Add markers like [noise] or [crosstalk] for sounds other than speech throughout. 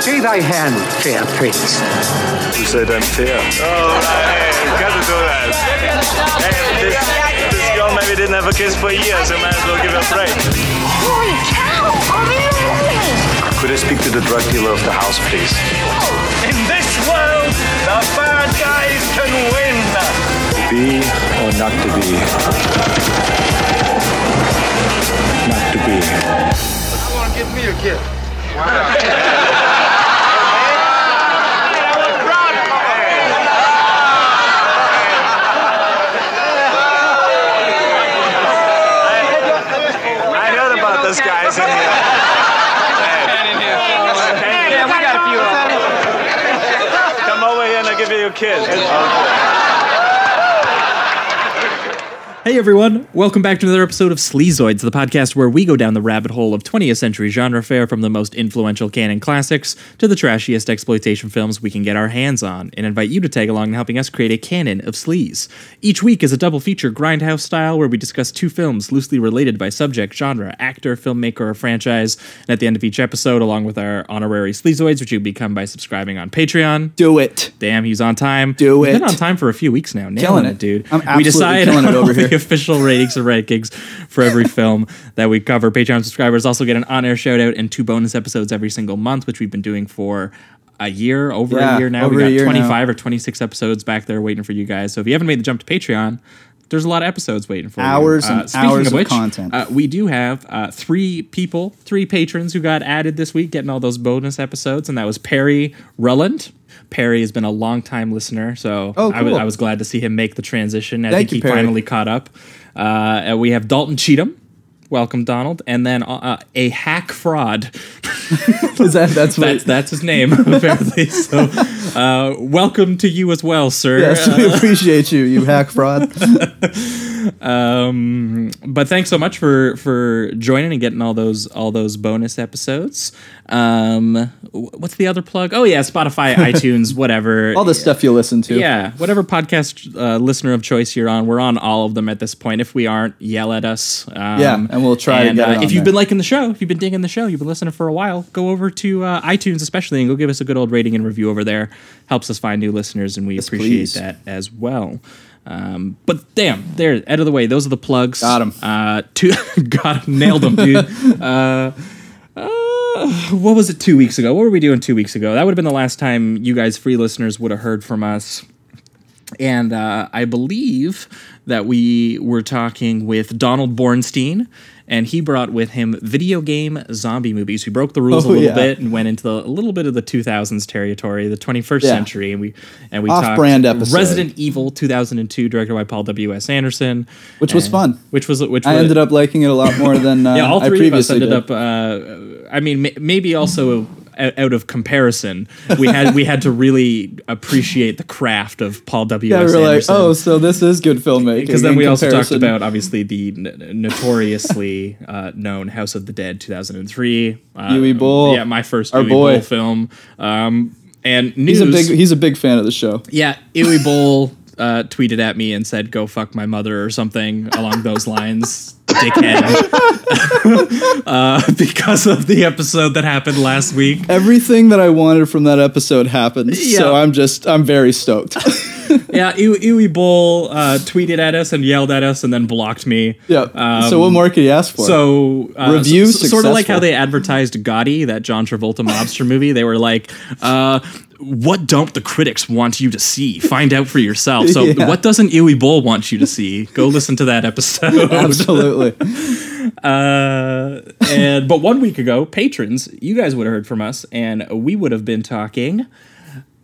Stay thy hand, fair prince. You said unfair. Oh, hey, you gotta do that. Hey, this, this girl maybe didn't have a kiss for years, so might as well give her a break. Holy cow! Unbelievable! Could I speak to the drug dealer of the house, please? In this world, the bad guys can win. Be or not to be? Not to be. I want to give me a gift. I heard about those guys in here. Yeah, we got a few of them. Come over here and I'll give you a kiss. Hey everyone, welcome back to another episode of Sleazoids, the podcast where we go down the rabbit hole of 20th century genre fare from the most influential canon classics to the trashiest exploitation films we can get our hands on, and invite you to tag along in helping us create a canon of sleaze. Each week is a double feature grindhouse style where we discuss two films loosely related by subject, genre, actor, filmmaker, or franchise, and at the end of each episode, along with our honorary Sleazoids, which you become by subscribing on Patreon. Do it. Damn, he's on time. Do He's Been on time for a few weeks now. Nailing Killing it, it. dude. I'm we absolutely decide killing it [laughs] over here. Official ratings and rankings for every [laughs] film that we cover. Patreon subscribers also get an on-air shout out and two bonus episodes every single month, which we've been doing for a year, over Yeah, a year now. we got year 25 or 26 episodes back there waiting for you guys. So if you haven't made the jump to Patreon, there's a lot of episodes waiting for Hours you. and hours of of content. Uh, we do have uh, three people, three patrons who got added this week, getting all those bonus episodes, and that was Perry Rulland. Perry has been a long time listener, so Oh, I, was, cool. I was glad to see him make the transition. I Thank think you, he Perry. finally caught up. Uh, we have Dalton Cheatham. Welcome, Donald. And then uh, uh, a hack fraud. [laughs] Is that that's? [laughs] That's that's his name [laughs] apparently. So, uh, welcome to you as well, sir. yes, we appreciate you, you hack fraud. Um, but thanks so much for for joining and getting all those all those bonus episodes. Um, what's the other plug? Oh yeah, Spotify, [laughs] iTunes, whatever. All the stuff you listen to. Yeah, whatever podcast uh, listener of choice you're on, we're on all of them at this point. If we aren't, yell at us. Um, Yeah, and we'll try to and, uh, If you've there. been liking the show, if you've been digging the show, you've been listening for a while, go over to uh, iTunes especially and go give us a good old rating and review over there. Helps us find new listeners, and we appreciate please. that as well. Um, but damn, there, out of the way. Those are the plugs. Got 'em. Uh, two, [laughs] got 'em, nailed them, dude. [laughs] uh, uh, what was it two weeks ago? What were we doing two weeks ago? That would have been the last time you guys, free listeners, would have heard from us. And uh, I believe that we were talking with Donald Bornstein, and he brought with him video game zombie movies. We broke the rules Oh, a little yeah. bit and went into the, a little bit of the 2000s territory, the 21st Yeah. century, and we and we Off-brand talked episode. Resident Evil 2002, directed by Paul W. S. Anderson, Which was fun. Which was which I was, ended up liking it a lot more than [laughs] uh, yeah, all I three of us ended did. up. Uh, I mean, ma- maybe also out of comparison, we had we had to really appreciate the craft of Paul W. yeah, we S. were like, oh, so this is good filmmaking. because then we also talked about obviously the n- notoriously uh, known House of the Dead 2003. Uh, Uwe Boll. yeah, my first Our boy. Boll film. Um, and news. He's a big he's a big fan of the show. Yeah, Uwe Boll uh, tweeted at me and said, "Go fuck my mother" or something along those lines. Dickhead. [laughs] uh, because of the episode that happened last week. Everything that I wanted from that episode happened. Yeah. So I'm just I'm very stoked. [laughs] Yeah, Uwe, Uwe Boll uh, tweeted at us and yelled at us and then blocked me. yeah. Um, so what more could you ask for? So uh, Review s- s- sort of like how they advertised Gotti, that John Travolta mobster movie. They were like, uh, "What don't the critics want you to see? Find out for yourself." So, [laughs] Yeah. what doesn't Uwe Boll want you to see? Go listen to that episode. [laughs] Absolutely. [laughs] Uh, and but one week ago, patrons, you guys would have heard from us, and we would have been talking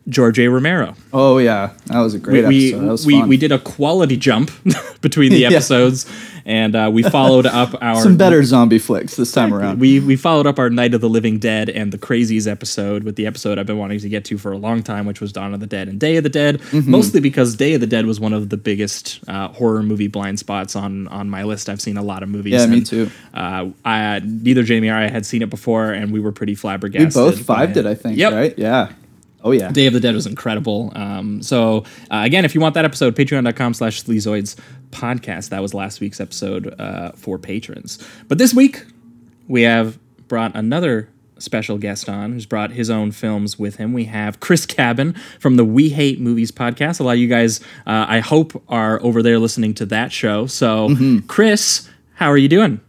George A. Romero. Oh yeah, that was a great we episode. That was we, fun. we did a quality jump [laughs] between the [laughs] Yeah. episodes, and uh, we followed up [laughs] our some better zombie flicks this time around. We we followed up our Night of the Living Dead and the Crazies episode with the episode I've been wanting to get to for a long time, which was Dawn of the Dead and Day of the Dead. Mm-hmm. Mostly because Day of the Dead was one of the biggest uh, horror movie blind spots on on my list. I've seen a lot of movies. Yeah, me too. Uh, I neither Jamie or I had seen it before, and we were pretty flabbergasted. we both vibed it, I think. Yep. Right? Yeah. Oh yeah. Day of the Dead was incredible. Um, so uh, again, if you want that episode, patreon.com slash sleazoids podcast. That was last week's episode uh, for patrons. But this week, we have brought another special guest on who's brought his own films with him. We have Chris Cabin from the We Hate Movies podcast. A lot of you guys, uh, I hope, are over there listening to that show. So, Chris, how are you doing?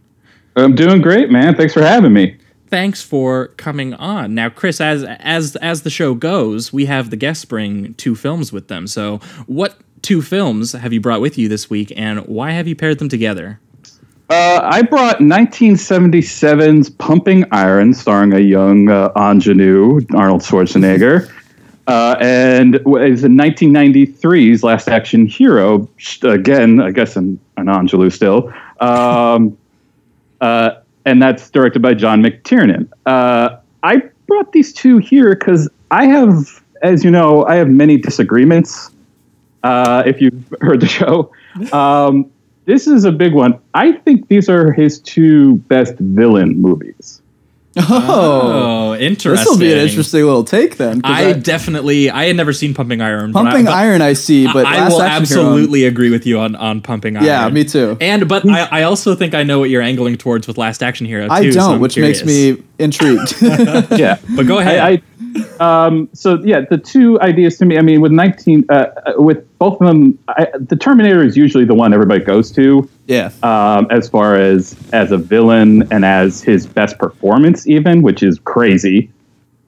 I'm doing great, man. Thanks for having me. Thanks for coming on. Now, Chris, as as as the show goes, we have the guests bring two films with them. So, what two films have you brought with you this week, and why have you paired them together? Uh, I brought 1977's Pumping Iron, starring a young uh, ingenue, Arnold Schwarzenegger, [laughs] uh, and is the 1993's Last Action Hero, again, I guess an, an ingenue still, um, [laughs] uh, and that's directed by John McTiernan. Uh, I brought these two here because I have, as you know, I have many disagreements. Uh, if you've heard the show, um, this is a big one. I think these are his two best villain movies. Oh, interesting. This will be an interesting little take then. I definitely, I had never seen Pumping Iron. but I- Pumping but Iron, I see, but I Last will Action Hero- absolutely agree with you on, on Pumping Iron. Yeah, me too. And but I, [laughs] I also think I know what you're angling towards with Last Action Hero. Too, I don't, I'm which curious. makes me intrigued. [laughs] Yeah, But go ahead. I, I um, so yeah, the two ideas to me. I mean, with 19, uh, uh, with both of them, I, the Terminator is usually the one everybody goes to. Yeah. um, as far as as a villain and as his best performance, even, which is crazy.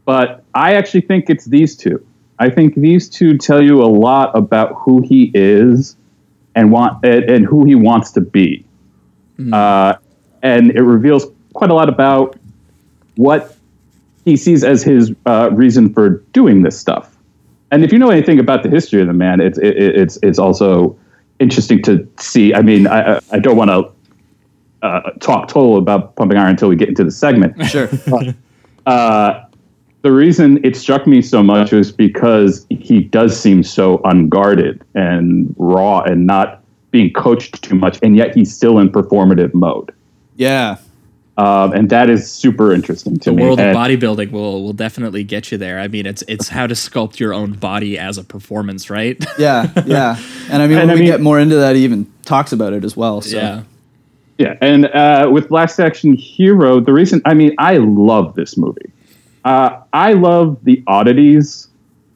But I actually think it's these two. I think these two tell you a lot about who he is and want and, and who he wants to be, uh, and it reveals quite a lot about what he sees as his uh, reason for doing this stuff. And if you know anything about the history of the man, it's it, it's it's also interesting to see. I mean, I I- don't want to uh, talk total about pumping iron until we get into the segment. [laughs] Sure. Uh, the reason it struck me so much was because he does seem so unguarded and raw and not being coached too much, and yet he's still in performative mode. Yeah. Um, and that is super interesting to the me. world of bodybuilding will will definitely get you there. I mean, it's it's how to sculpt your own body as a performance, right? [laughs] Yeah. Yeah. And I mean, And when I we mean- get more into that, he even talks about it as well. So. yeah. Yeah, and uh, with Last Action Hero, the reason I mean I love this movie. Uh, I love the oddities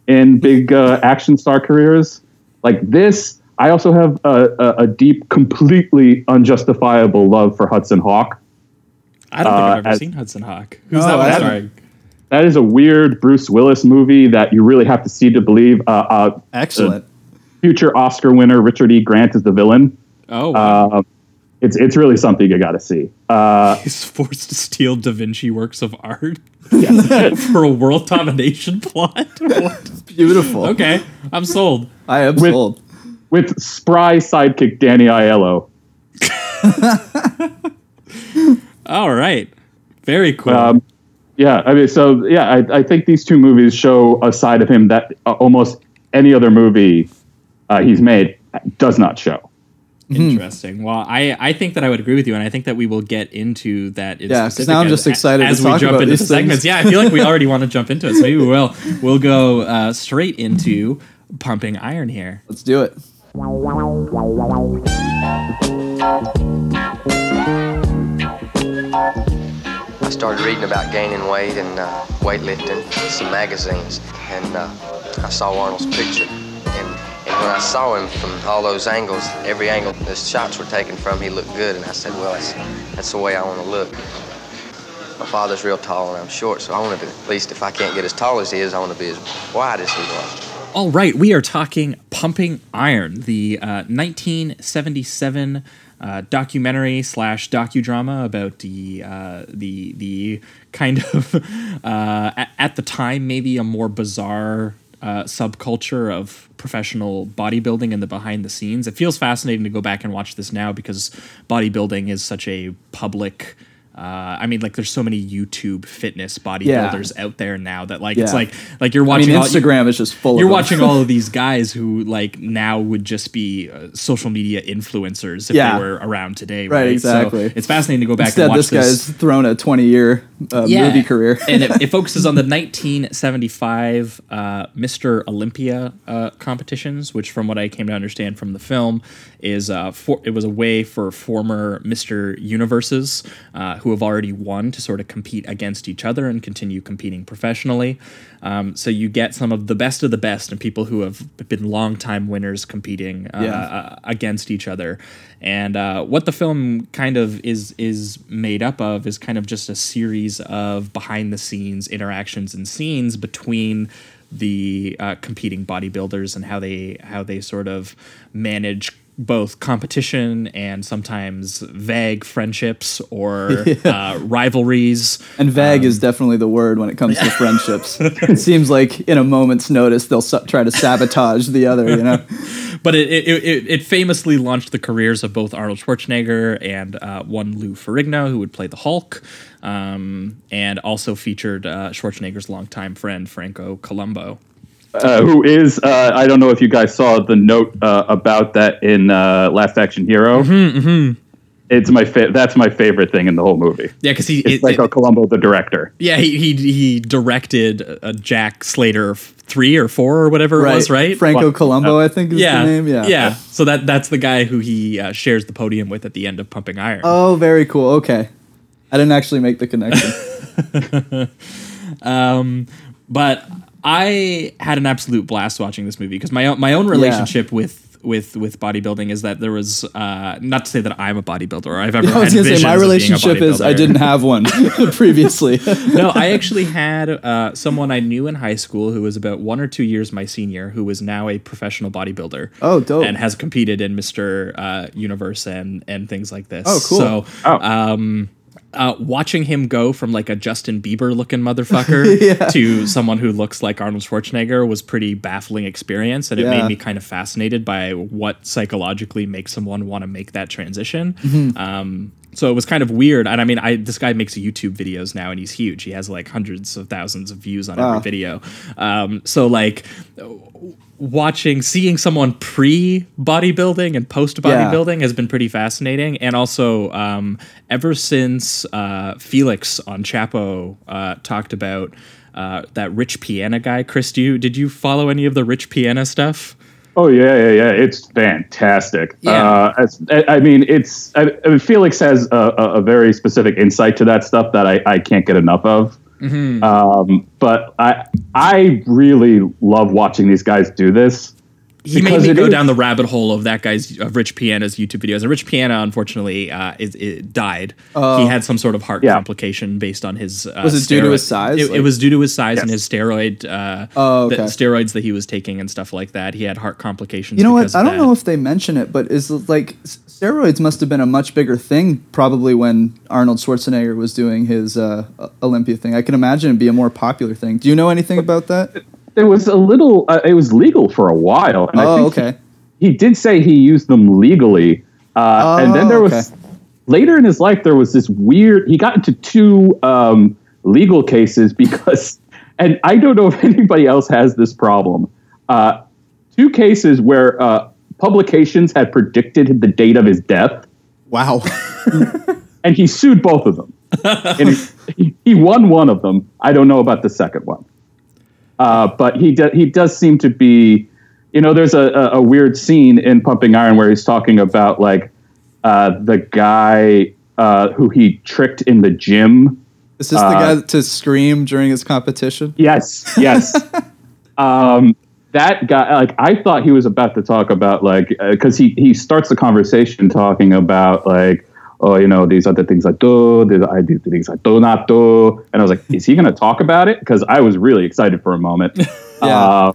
in big uh, action star careers like this. I also have a, a, a deep, completely unjustifiable love for Hudson Hawk. I don't think I've Uh, ever as- seen Hudson Hawk. Who's Oh, that I one starring? That is a weird Bruce Willis movie that you really have to see to believe. Uh, uh, Excellent. future Oscar winner Richard E. Grant is the villain. Oh, wow. Uh, it's it's really something you got to see. Uh, [laughs] he's forced to steal Da Vinci works of art [laughs] for a world domination plot. [laughs] Beautiful. okay, I'm sold. I am With- sold. with spry sidekick Danny Aiello. All right, very cool. Um, yeah, I mean, so yeah, I, I think these two movies show a side of him that uh, almost any other movie uh, he's made does not show. Interesting. Well, I, I think that I would agree with you, and I think that we will get into that. In Yeah, 'cause specific now I'm just excited to as we jump about into these the segments. things. Yeah, I feel like we [laughs] already want to jump into it, so maybe we will. We'll go uh, straight into pumping iron here. Let's do it. I started reading about gaining weight and uh, weightlifting, some magazines, and uh, I saw Arnold's picture. And, and when I saw him from all those angles, every angle the shots were taken from, he looked good. And I said, well, that's, that's the way I want to look. My father's real tall and I'm short, so I want to be, at least if I can't get as tall as he is, I want to be as wide as he was. All right, we are talking Pumping Iron, the uh, 1977 uh, documentary slash docudrama about the uh, the the kind of [laughs] uh, at, the time maybe a more bizarre uh, subculture of professional bodybuilding and the behind the scenes. It feels fascinating to go back and watch this now because bodybuilding is such a public. Uh, I mean, like, there's so many YouTube fitness bodybuilders out there now that, like, it's like, like you're I watching. mean, all- Instagram is just full you're of watching [laughs] all of these guys who like now would just be uh, social media influencers if Yeah. they were around today. Right, Right, exactly. So it's fascinating to go back Instead, and watch this guy's thrown a 20 year uh, movie career. and it, it [laughs] focuses on the 1975 uh, Mr. Olympia uh, competitions, which, from what I came to understand from the film, is uh, for, it was a way for former Mr. Universes uh, who have already won to sort of compete against each other and continue competing professionally. Um, so you get some of the best of the best and people who have been longtime winners competing uh, Yeah. uh, against each other. And uh, what the film kind of is is made up of is kind of just a series of behind the scenes interactions and scenes between the uh, competing bodybuilders and how they how they sort of manage both competition and sometimes vague friendships or [laughs] uh, rivalries. And vague Um, is definitely the word when it comes to [laughs] friendships. it seems like in a moment's notice they'll su- try to sabotage the other. You know. [laughs] but it, it, it, it famously launched the careers of both Arnold Schwarzenegger and uh, one Lou Ferrigno, who would play the Hulk, um, and also featured uh, Schwarzenegger's longtime friend Franco Columbu. Uh, who is uh, I don't know if you guys saw the note uh, about that in uh, Last Action Hero. Mm-hmm, It's my fa- that's my favorite thing in the whole movie. Yeah, because he, It's it- like it- a Columbu, the director. yeah, he, he he directed uh, Jack Slater three or four or whatever it was, right? Franco Columbu, I think is yeah, the name. Yeah. yeah. So that that's the guy who he uh, shares the podium with at the end of Pumping Iron. Oh, very cool. Okay. I didn't actually make the connection. [laughs] Um, but I had an absolute blast watching this movie because my own, my own relationship with with with bodybuilding is that there was uh, not to say that I'm a bodybuilder or I've ever. I was had gonna say my of being a relationship is I didn't have one [laughs] previously. [laughs] no, I actually had uh, someone I knew in high school who was about one or two years my senior, who was now a professional bodybuilder. Oh, dope. And has competed in Mr. Uh, Universe and and things like this. Oh, cool. So, Oh. um, uh, watching him go from like a Justin Bieber looking motherfucker [laughs] to someone who looks like Arnold Schwarzenegger was pretty baffling experience, and it Yeah. made me kind of fascinated by what psychologically makes someone want to make that transition. Mm-hmm. Um, so it was kind of weird, and I mean, I this guy makes YouTube videos now, and he's huge. He has like hundreds of thousands of views on Wow. every video. Um, so like watching seeing someone pre bodybuilding and post bodybuilding has been pretty fascinating and also um, ever since uh, felix on chapo uh, talked about uh, that Rich Piana guy chris do you, did you follow any of the Rich Piana stuff Oh yeah, yeah, yeah! It's fantastic. Yeah. Uh, I, I mean, it's I, I mean, Felix has a, a, a very specific insight to that stuff that I, I can't get enough of. Mm-hmm. Um, but I I really love watching these guys do this. He made me go is- down the rabbit hole of that guy's of Rich Piana's YouTube videos. And Rich Piana, unfortunately, uh, is, it died. he had some sort of heart Yeah. complication based on his. Uh, Was it due to his size? It, it was due to his size and his steroid. Uh, Oh, the okay. steroids that he was taking and stuff like that. He had heart complications. You know what? I don't that. know if they mention it, but is like steroids must have been a much bigger thing probably when Arnold Schwarzenegger was doing his uh, Olympia thing. I can imagine it'd be a more popular thing. Do you know anything about that? It was a little. Uh, it was legal for a while. And I Oh, think okay. He, did say he used them legally, uh, and then Oh, there was okay. later in his life there was this weird. He got into two um, legal cases because, [laughs] and I don't know if anybody else has this problem. Uh, two cases where uh, publications had predicted the date of his death, Wow. and he sued both of them. [laughs] and he, he, he won one of them. I don't know about the second one. Uh, but he do, he does seem to be, you know, there's a, a, a weird scene in Pumping Iron where he's talking about like uh, the guy uh, who he tricked in the gym. Is this the Uh, guy to scream during his competition? Yes, yes. [laughs] um, that guy, like, I thought he was about to talk about, like, because he he starts the conversation talking about, like, oh, you know, these are the things I do, these I do the things I do not do, and I was like, is he going to talk about it? Because I was really excited for a moment. [laughs] Yeah. uh,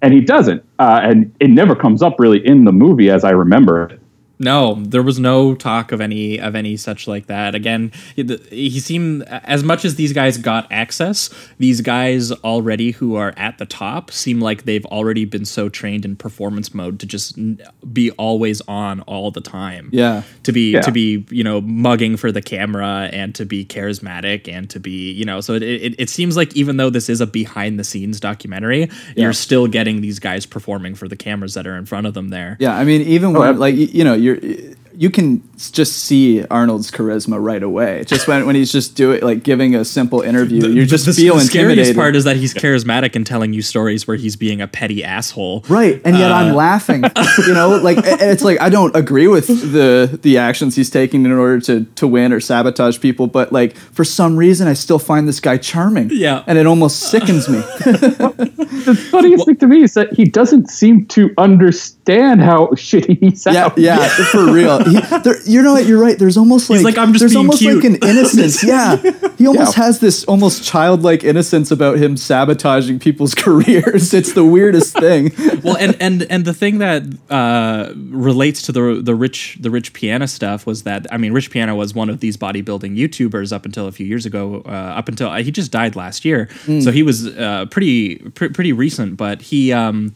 and he doesn't, uh, and it never comes up really in the movie as I remember it. No, there was no talk of any of any such like that. Again, he, he seemed as much as these guys got access, these guys already who are at the top seem like they've already been so trained in performance mode to just n- be always on all the time. Yeah. To be Yeah. to be, you know, mugging for the camera and to be charismatic and to be, you know, so it it, it seems like even though this is a behind the scenes documentary, you're still getting these guys performing for the cameras that are in front of them there. Yeah, I mean, even oh, when ab- like y- you know, you're you can just see Arnold's charisma right away. Just when, when he's just doing like giving a simple interview, you just the, feel the scariest intimidated. part is that he's charismatic and telling you stories where he's being a petty asshole. Right, and yet I'm Uh, laughing. You know, like a- it's like I don't agree with the the actions he's taking in order to to win or sabotage people, but like for some reason I still find this guy charming. Yeah. and it almost sickens me. [laughs] The funniest thing to me is that he doesn't seem to understand how shitty he sounds. yeah, yeah, for real. [laughs] He, there, you know what? You're right. There's almost like, like, "I'm just there's being almost cute." like an innocence. [laughs] yeah, he almost has this almost childlike innocence about him sabotaging people's [laughs] careers. It's the weirdest thing. well, and and and the thing that uh, relates to the the rich the Rich Piana stuff was that I mean, Rich Piana was one of these bodybuilding YouTubers up until a few years ago. Uh, up until he just died last year, so he was uh, pretty pr- pretty recent. But he. Um,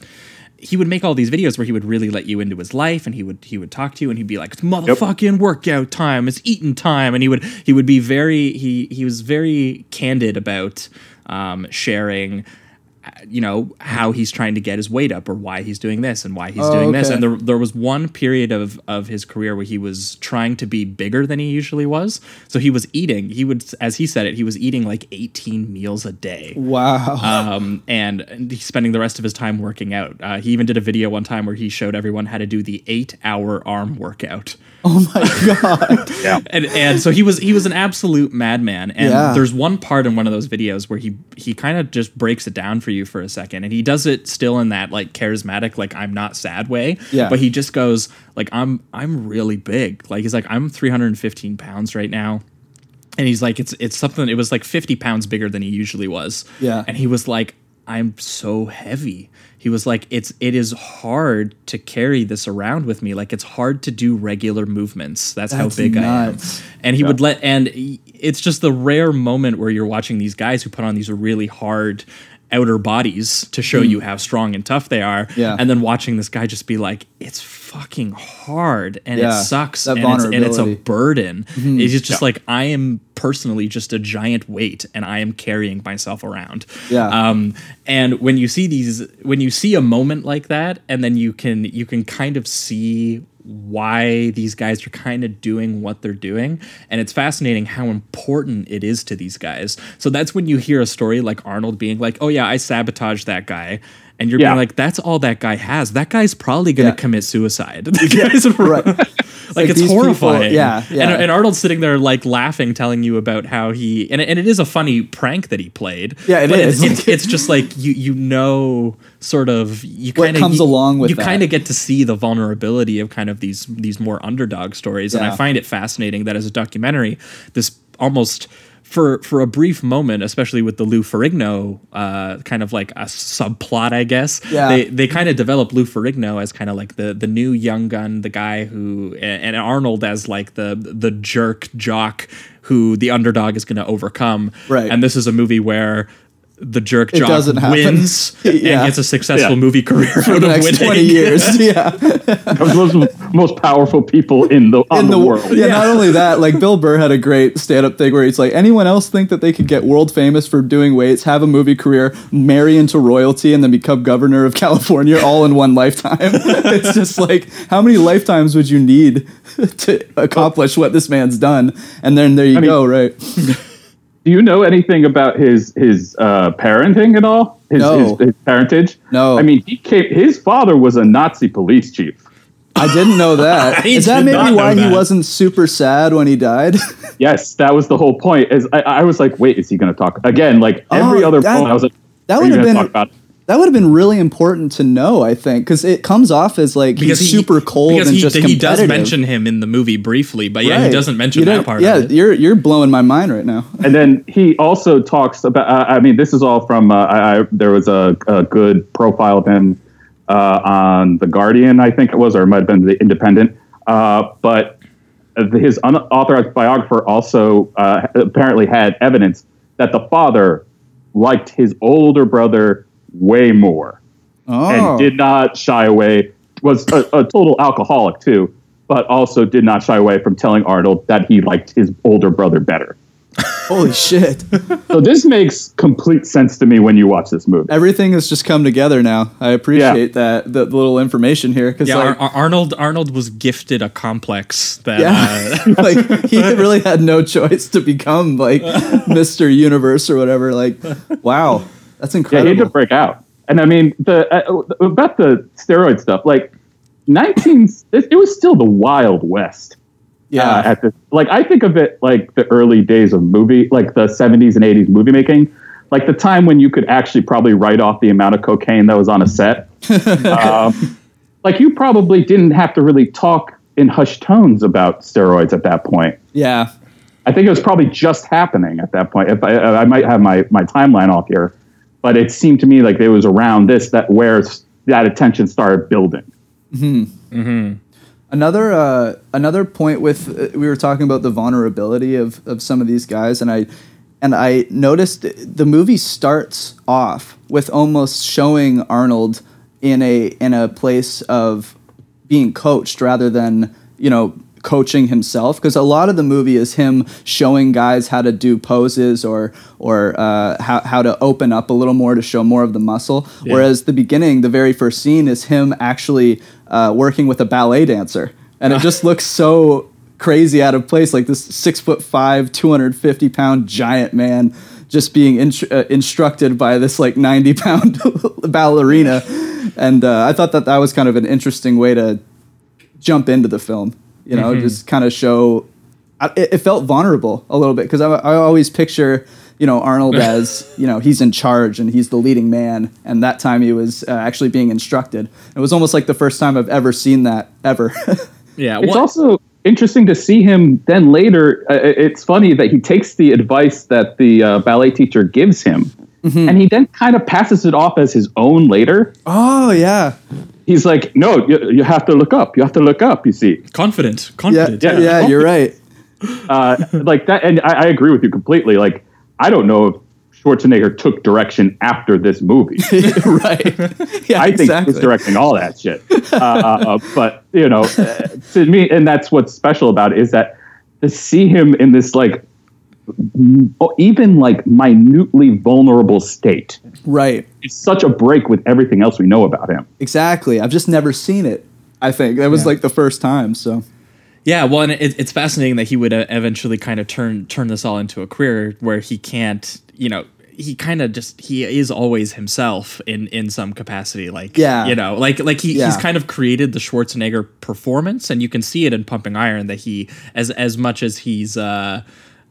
he would make all these videos where he would really let you into his life and he would he would talk to you and he'd be like it's motherfucking workout time. It's eating time. And he would he would be very he he was very candid about um, sharing you know how he's trying to get his weight up or why he's doing this and why he's Oh, doing this and there, there was one period of of his career where he was trying to be bigger than he usually was so he was eating he would as he said it he was eating like 18 meals a day Wow. um, and, and he's spending the rest of his time working out. Uh, he even did a video one time where he showed everyone how to do the eight-hour arm workout. [laughs] oh my god. Yeah. And and so he was he was an absolute madman. And Yeah. there's one part in one of those videos where he he kind of just breaks it down for you for a second, and he does it still in that like charismatic like I'm not sad way. Yeah. But he just goes like I'm I'm really big. Like he's like I'm 315 pounds right now. And he's like, it's it's something. It was like 50 pounds bigger than he usually was. Yeah. And he was like, I'm so heavy. He was like, it's it is hard to carry this around with me. Like it's hard to do regular movements. That's, That's how big nuts. I am. And he would let and it's just the rare moment where you're watching these guys who put on these really hard outer bodies to show you how strong and tough they are. Mm. Yeah. And then watching this guy just be like, it's fucking hard and Yeah, it sucks and it's, and it's a burden. Mm-hmm. It's just like I am personally just a giant weight and I am carrying myself around. Yeah. Um, and when you see these, when you see a moment like that, and then you can you can kind of see why these guys are kind of doing what they're doing and it's fascinating how important it is to these guys so that's when you hear a story like arnold being like oh yeah i sabotaged that guy and you're Yeah. being like that's all that guy has that guy's probably gonna Yeah. commit suicide [laughs] guy's Right. [laughs] like, like it's these people- horrifying. yeah, yeah. And, and Arnold's sitting there like laughing, telling you about how he and, and it is a funny prank that he played. Yeah, it but is. It's, it's, [laughs] it's just like you you know sort of you kind of comes along with you kind of get to see the vulnerability of kind of these these more underdog stories, and I find it fascinating that as a documentary, this almost. For, for a brief moment, especially with the Lou Ferrigno uh, kind of like a subplot, I guess. Yeah. They they kind of develop Lou Ferrigno as kind of like the the new young gun, the guy who and, and Arnold as like the the jerk jock who the underdog is going to overcome. Right. And this is a movie where the jerk It jock wins [laughs] Yeah. and gets a successful Yeah. movie career For [laughs] out the of next winning. twenty years. [laughs] Yeah. Those are the most powerful people in the on in the, the world. Yeah, not only that, like Bill Burr had a great stand-up thing where he's like, anyone else think that they could get world famous for doing weights, have a movie career, marry into royalty, and then become governor of California all in one lifetime? it's just like, how many lifetimes would you need to accomplish what this man's done? And then there you mean- go, right? Do you know anything about his his uh, parenting at all? His, No. his, his parentage? No. I mean, he came. His father was a Nazi police chief. I didn't know that. [laughs] Is that maybe not know why he wasn't super sad when he died? [laughs] Yes, that was the whole point. Is I, I was like, wait, is he going to talk again? Like every Oh, other that- point, I was like, that are would you have been- talk about? That would have been really important to know, I think, because it comes off as like he's he- super cold because and he, just he does mention him in the movie briefly, but yeah, he doesn't mention You that part. Yeah, of it. you're you're blowing my mind right now. And then he also talks about. Uh, I mean, this is all from. Uh, I, I there was a, a good profile of him uh, on the Guardian, I think it was, or it might have been the Independent. Uh, but his unauthorized biographer also uh, apparently had evidence that the father liked his older brother way more Oh, and did not shy away. Was a, a total alcoholic too, but also did not shy away from telling Arnold that he liked his older brother better. Holy shit! So this makes complete sense to me when you watch this movie. Everything has just come together now. I appreciate that the little information here because Yeah, like, Ar- Ar- Arnold Arnold was gifted a complex that Yeah. uh, [laughs] [laughs] like he really had no choice to become like [laughs] Mr. Universe or whatever. Like, wow, that's incredible. Yeah, he had to break out. And I mean, the uh, about the steroid stuff, like nineteen, it, it was still the Wild West. yeah, uh, at the like I think of it like the early days of movie, like the 70s and 80s movie making, like the time when you could actually probably write off the amount of cocaine that was on a set. [laughs] um, like you probably didn't have to really talk in hushed tones about steroids at that point. yeah, I think it was probably just happening at that point. If I, I might have my my timeline off here, but it seemed to me like it was around this that where that attention started building. Another uh, another point with uh, we were talking about the vulnerability of, of some of these guys, and I and I noticed the movie starts off with almost showing Arnold in a in a place of being coached rather than you know coaching himself because a lot of the movie is him showing guys how to do poses or or uh, how, how to open up a little more to show more of the muscle. Whereas the beginning the very first scene is him actually uh, working with a ballet dancer. And it [laughs] just looks so crazy out of place like this six foot five 250 pound giant man just being instru- uh, instructed by this like 90 pound [laughs] ballerina. And uh, i thought that that was kind of an interesting way to jump into the film. You know, just kind of show. I- It, it felt vulnerable a little bit because I, I always picture you know Arnold [laughs] as you know he's in charge and he's the leading man, and that time he was uh, actually being instructed. It was almost like the first time I've ever seen that ever. [laughs] yeah. It's also interesting to see him then later. Uh, it's funny that he takes the advice that the uh, ballet teacher gives him, and he then kind of passes it off as his own later. oh yeah, He's like, "No, you, you have to look up. You have to look up." You see, confident, yeah, confident. yeah, yeah. You're right. uh, like that, and I, I agree with you completely. Like, I don't know if Schwarzenegger took direction after this movie. [laughs] right. [laughs] Yeah, I think exactly. he's directing all that shit. Uh, uh, but you know, uh, to me, and that's what's special about it is that to see him in this like m- even like minutely vulnerable state Right. It's such a break with everything else we know about him. Exactly. I've just never seen it. I think that was like the first time. So Yeah, well, and it, it's fascinating that he would uh, eventually kind of turn turn this all into a career where he can't, you know, he kind of just he is always himself in in some capacity, like Yeah. you know, like like he, Yeah. he's kind of created the Schwarzenegger performance, and you can see it in Pumping Iron that he as as much as he's uh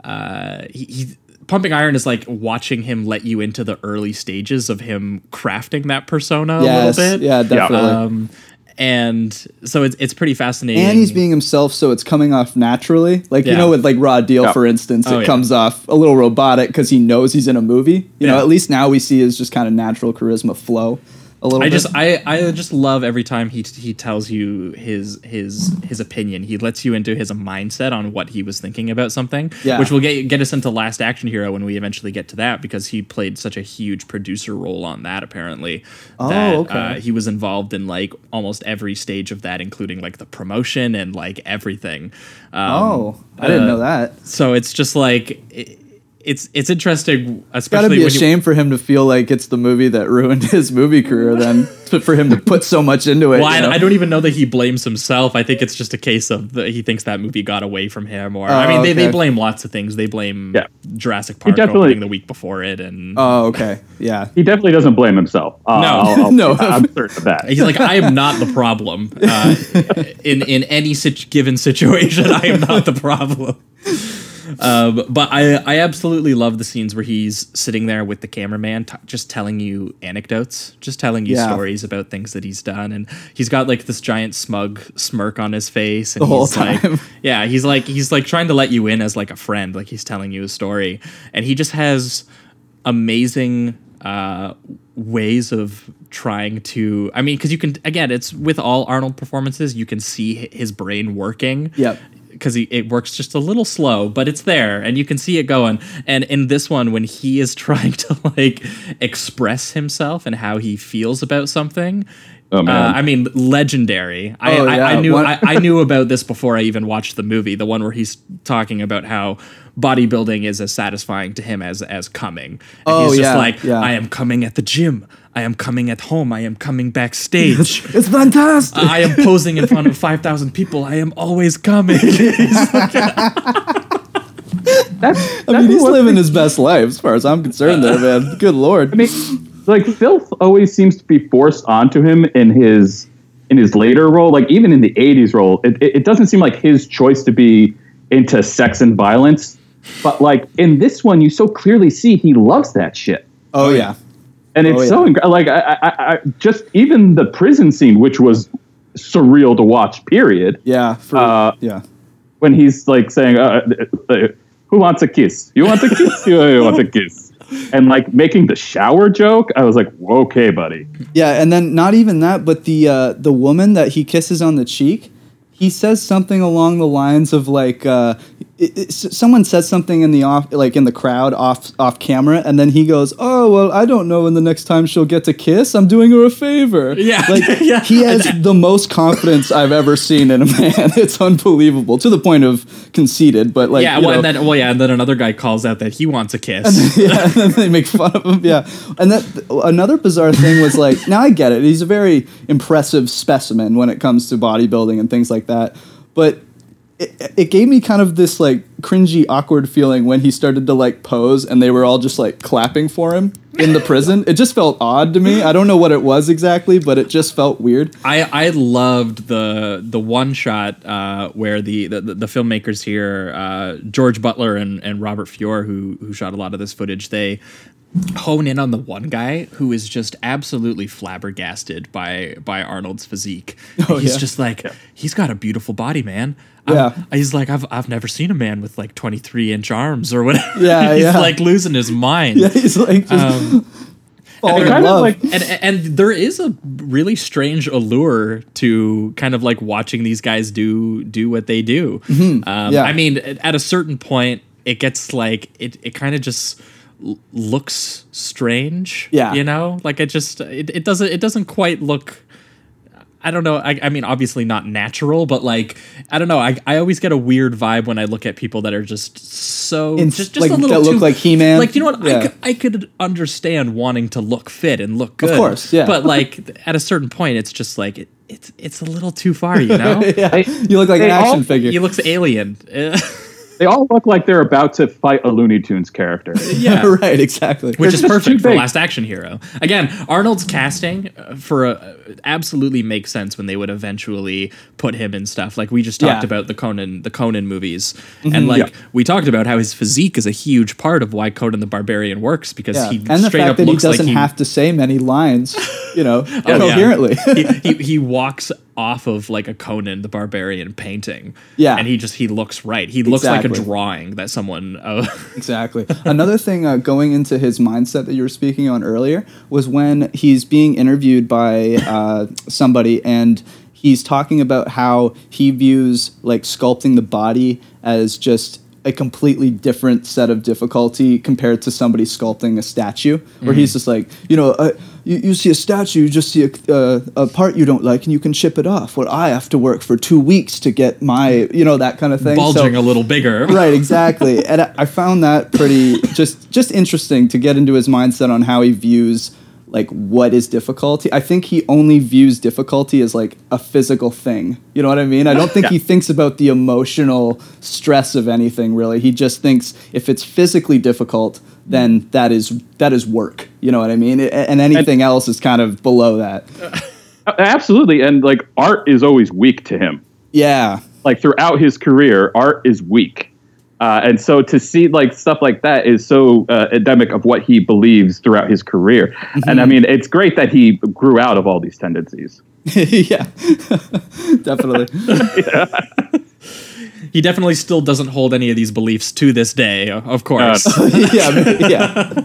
uh he. he Pumping Iron is like watching him let you into the early stages of him crafting that persona yes, a little bit. yeah, definitely. Um, and so it's it's pretty fascinating. and he's being himself, so it's coming off naturally. Like you know, with like Raw Deal, Yeah. for instance, Oh, it yeah. comes off a little robotic because he knows he's in a movie. You know, at least now we see his just kind of natural charisma flow a little. I bit. just I, I just love every time he he tells you his his his opinion. He lets you into his mindset on what he was thinking about something, Yeah. which will get get us into Last Action Hero when we eventually get to that because he played such a huge producer role on that apparently. Oh, that, okay. Uh, he was involved in like almost every stage of that, including like the promotion and like everything. Um, oh, I didn't uh, know that. So it's just like. It, it's it's interesting, It's Got to be a when you, shame for him to feel like it's the movie that ruined his movie career. Then [laughs] to- for him to put so much into it. Well, I. I don't even know that he blames himself. I think it's just a case of the, he thinks that movie got away from him, or I Oh, mean, they, they blame lots of things. They blame Yeah. Jurassic Park opening the week before it, and Oh, okay. Yeah. He definitely doesn't blame himself. Uh, No. I'll- I'll- [laughs] No. I'm certain of that. he's like, I am not the [laughs] problem uh, in in any situ- given situation. I am not the problem. Um, but I, I absolutely love the scenes where he's sitting there with the cameraman, t- just telling you anecdotes, just telling you Yeah. stories about things that he's done, and he's got like this giant smug smirk on his face, and The whole he's like, [laughs] yeah, he's like he's like trying to let you in as like a friend, like he's telling you a story, and he just has amazing uh, ways of trying to. I mean, because you can again, it's with all Arnold performances, you can see his brain working Yep. Because it works just a little slow, but it's there and you can see it going. And in this one, when he is [laughs] trying to like express himself and how he feels about something, Oh man. Uh, I mean, legendary. I, Oh, I, yeah, I knew I, I knew about this before I even watched the movie. The one where he's talking about how bodybuilding is as satisfying to him as as coming. And Oh, he's just yeah, like, yeah. I am coming at the gym. I am coming at home. I am coming backstage. It's fantastic. I am posing in front of five thousand people. I am always coming. [laughs] that's, I mean, he's living his best life as far as I'm concerned. There, man. Good lord. I mean, like filth always seems to be forced onto him in his in his later role. Like even in the '80s role, it, it, it doesn't seem like his choice to be into sex and violence. But like in this one, you so clearly see he loves that shit, oh yeah. And it's Oh, so yeah. inc- like I, I, I just even the prison scene, which was surreal to watch. Period. Yeah. For, Uh, yeah. When he's like saying, uh, uh, "Who wants a kiss? You want a kiss? [laughs] you you want a kiss?" And like making the shower joke, I was like, "Okay, buddy." Yeah, and then not even that, but the uh, the woman that he kisses on the cheek, he says something along the lines of like, uh, it, it, someone says something in the off, like in the crowd off off camera, and then he goes, "Oh well, I don't know when the next time she'll get to kiss. I'm doing her a favor." Yeah, [laughs] like yeah. he has the most confidence I've ever seen in a man. [laughs] It's unbelievable to the point of conceited, but like yeah, well, and then well, yeah, and then another guy calls out that he wants a kiss. [laughs] yeah, and then they make fun of him. Yeah, and that another bizarre thing was like, now I get it. He's a very impressive specimen when it comes to bodybuilding and things like that. But it, it gave me kind of this like cringy, awkward feeling when he started to like pose, and they were all just like clapping for him in the prison. It just felt odd to me. I don't know what it was exactly, but it just felt weird. I, I loved the the one shot uh, where the, the the filmmakers here, uh, George Butler and, and Robert Fiore, who who shot a lot of this footage, they hone in on the one guy who is just absolutely flabbergasted by by Arnold's physique. [laughs] Oh, he's yeah. just like he's got a beautiful body, man. I'm- Yeah. he's like I've I've never seen a man with like 23 inch arms or whatever. Yeah, [laughs] he's yeah. like losing his mind. [laughs] Yeah, he's like just Um, in kind of like- and and there is a really strange allure to kind of like watching these guys do do what they do. Um, Mm-hmm. Yeah. I mean, at a certain point, it gets like it it kind of just l- looks strange. Yeah. you know, like it just it, it doesn't it doesn't quite look. I don't know. I, I mean, obviously not natural, but like I don't know. I, I always get a weird vibe when I look at people that are just so In- just just like, a little that look too- like He-Man? Like you know what? I, Yeah. could, I could understand wanting to look fit and look good. of course, yeah. But [laughs] like at a certain point, it's just like it, it's it's a little too far, you [laughs] know. yeah, you look like an They all- action figure. He looks alien. [laughs] They all look like they're about to fight a Looney Tunes character. [laughs] yeah. [laughs] right, exactly. Which is perfect for big. Last Action Hero. Again, Arnold's casting uh, for a, absolutely makes sense when they would eventually put him in stuff. Like we just talked Yeah. Mm-hmm. about the Conan, the Conan movies, and like we talked about how his physique is a huge part of why Conan the Barbarian works because Yeah. he and the straight fact up that he doesn't like he, have to say many lines, you know, [laughs] Oh, yeah. coherently. he, he he walks off of like a Conan the Barbarian painting. Yeah. and he just he looks right. He looks like a drawing that someone. Uh, [laughs] exactly. Another thing uh, going into his mindset that you were speaking on earlier was when he's being interviewed by uh, somebody and he's talking about how he views like sculpting the body as just a completely different set of difficulty compared to somebody sculpting a statue where he's just like you know uh, you, you see a statue you just see a, uh, a part you don't like and you can chip it off. What i have to work for two weeks to get my you know that kind of thing. So- bulging a little bigger. [laughs] right exactly. And I, I found that pretty [laughs] just just interesting to get into his mindset on how he views like what is difficulty? I think he only views difficulty as like a physical thing. You know what i mean? I don't think he thinks about the emotional stress of anything really. He just thinks if it's physically difficult then that is that is work. You know what i mean? And anything else is kind of below that. Uh, absolutely, and like art is always weak to him. yeah. Like throughout his career, art is weak, uh, and so to see like stuff like that is so uh, endemic of what he believes throughout his career. And I mean, it's great that he grew out of all these tendencies. [laughs] yeah [laughs] definitely [laughs] He definitely still doesn't hold any of these beliefs to this day. Of course. yeah yeah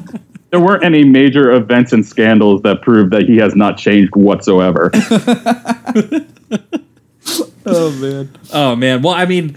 There weren't any major events and scandals that prove that he has not changed whatsoever. oh man Oh man. Well, I mean,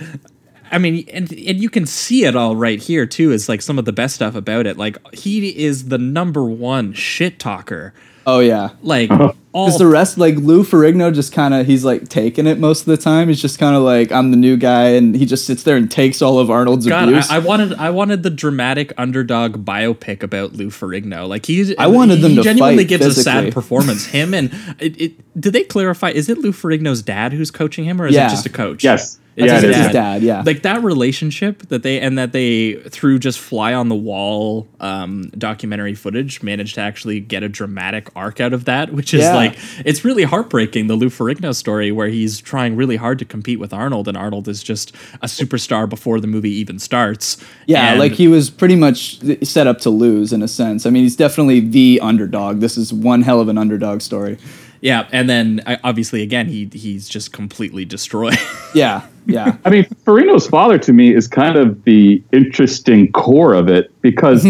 I mean, and and you can see it all right here too. Is like some of the best stuff about it. Like he is the number one shit talker. Oh yeah. Like Uh-huh. [laughs] all Because the rest, like Lou Ferrigno, just kind of he's like taking it most of the time. He's just kind of like I'm the new guy, and he just sits there and takes all of Arnold's God, abuse. I, I wanted I wanted the dramatic underdog biopic about Lou Ferrigno. Like he's I wanted them he to genuinely fight gives a sad performance. [laughs] Him and it, it, did they clarify? Is it Lou Ferrigno's dad who's coaching him, or is Yeah. it just a coach? Yes. It's Yeah, his it is. his dad, yeah. Like that relationship that they and that they through just fly on the wall um, documentary footage managed to actually get a dramatic arc out of that, which is Yeah. like it's really heartbreaking. The Lou Ferrigno story where he's trying really hard to compete with Arnold, and Arnold is just a superstar before the movie even starts. yeah, And- like he was pretty much set up to lose in a sense. I mean, he's definitely the underdog. This is one hell of an underdog story. Yeah, and then uh, obviously again he he's just completely destroyed. [laughs] Yeah, yeah, I mean, Ferrigno's father to me is kind of the interesting core of it because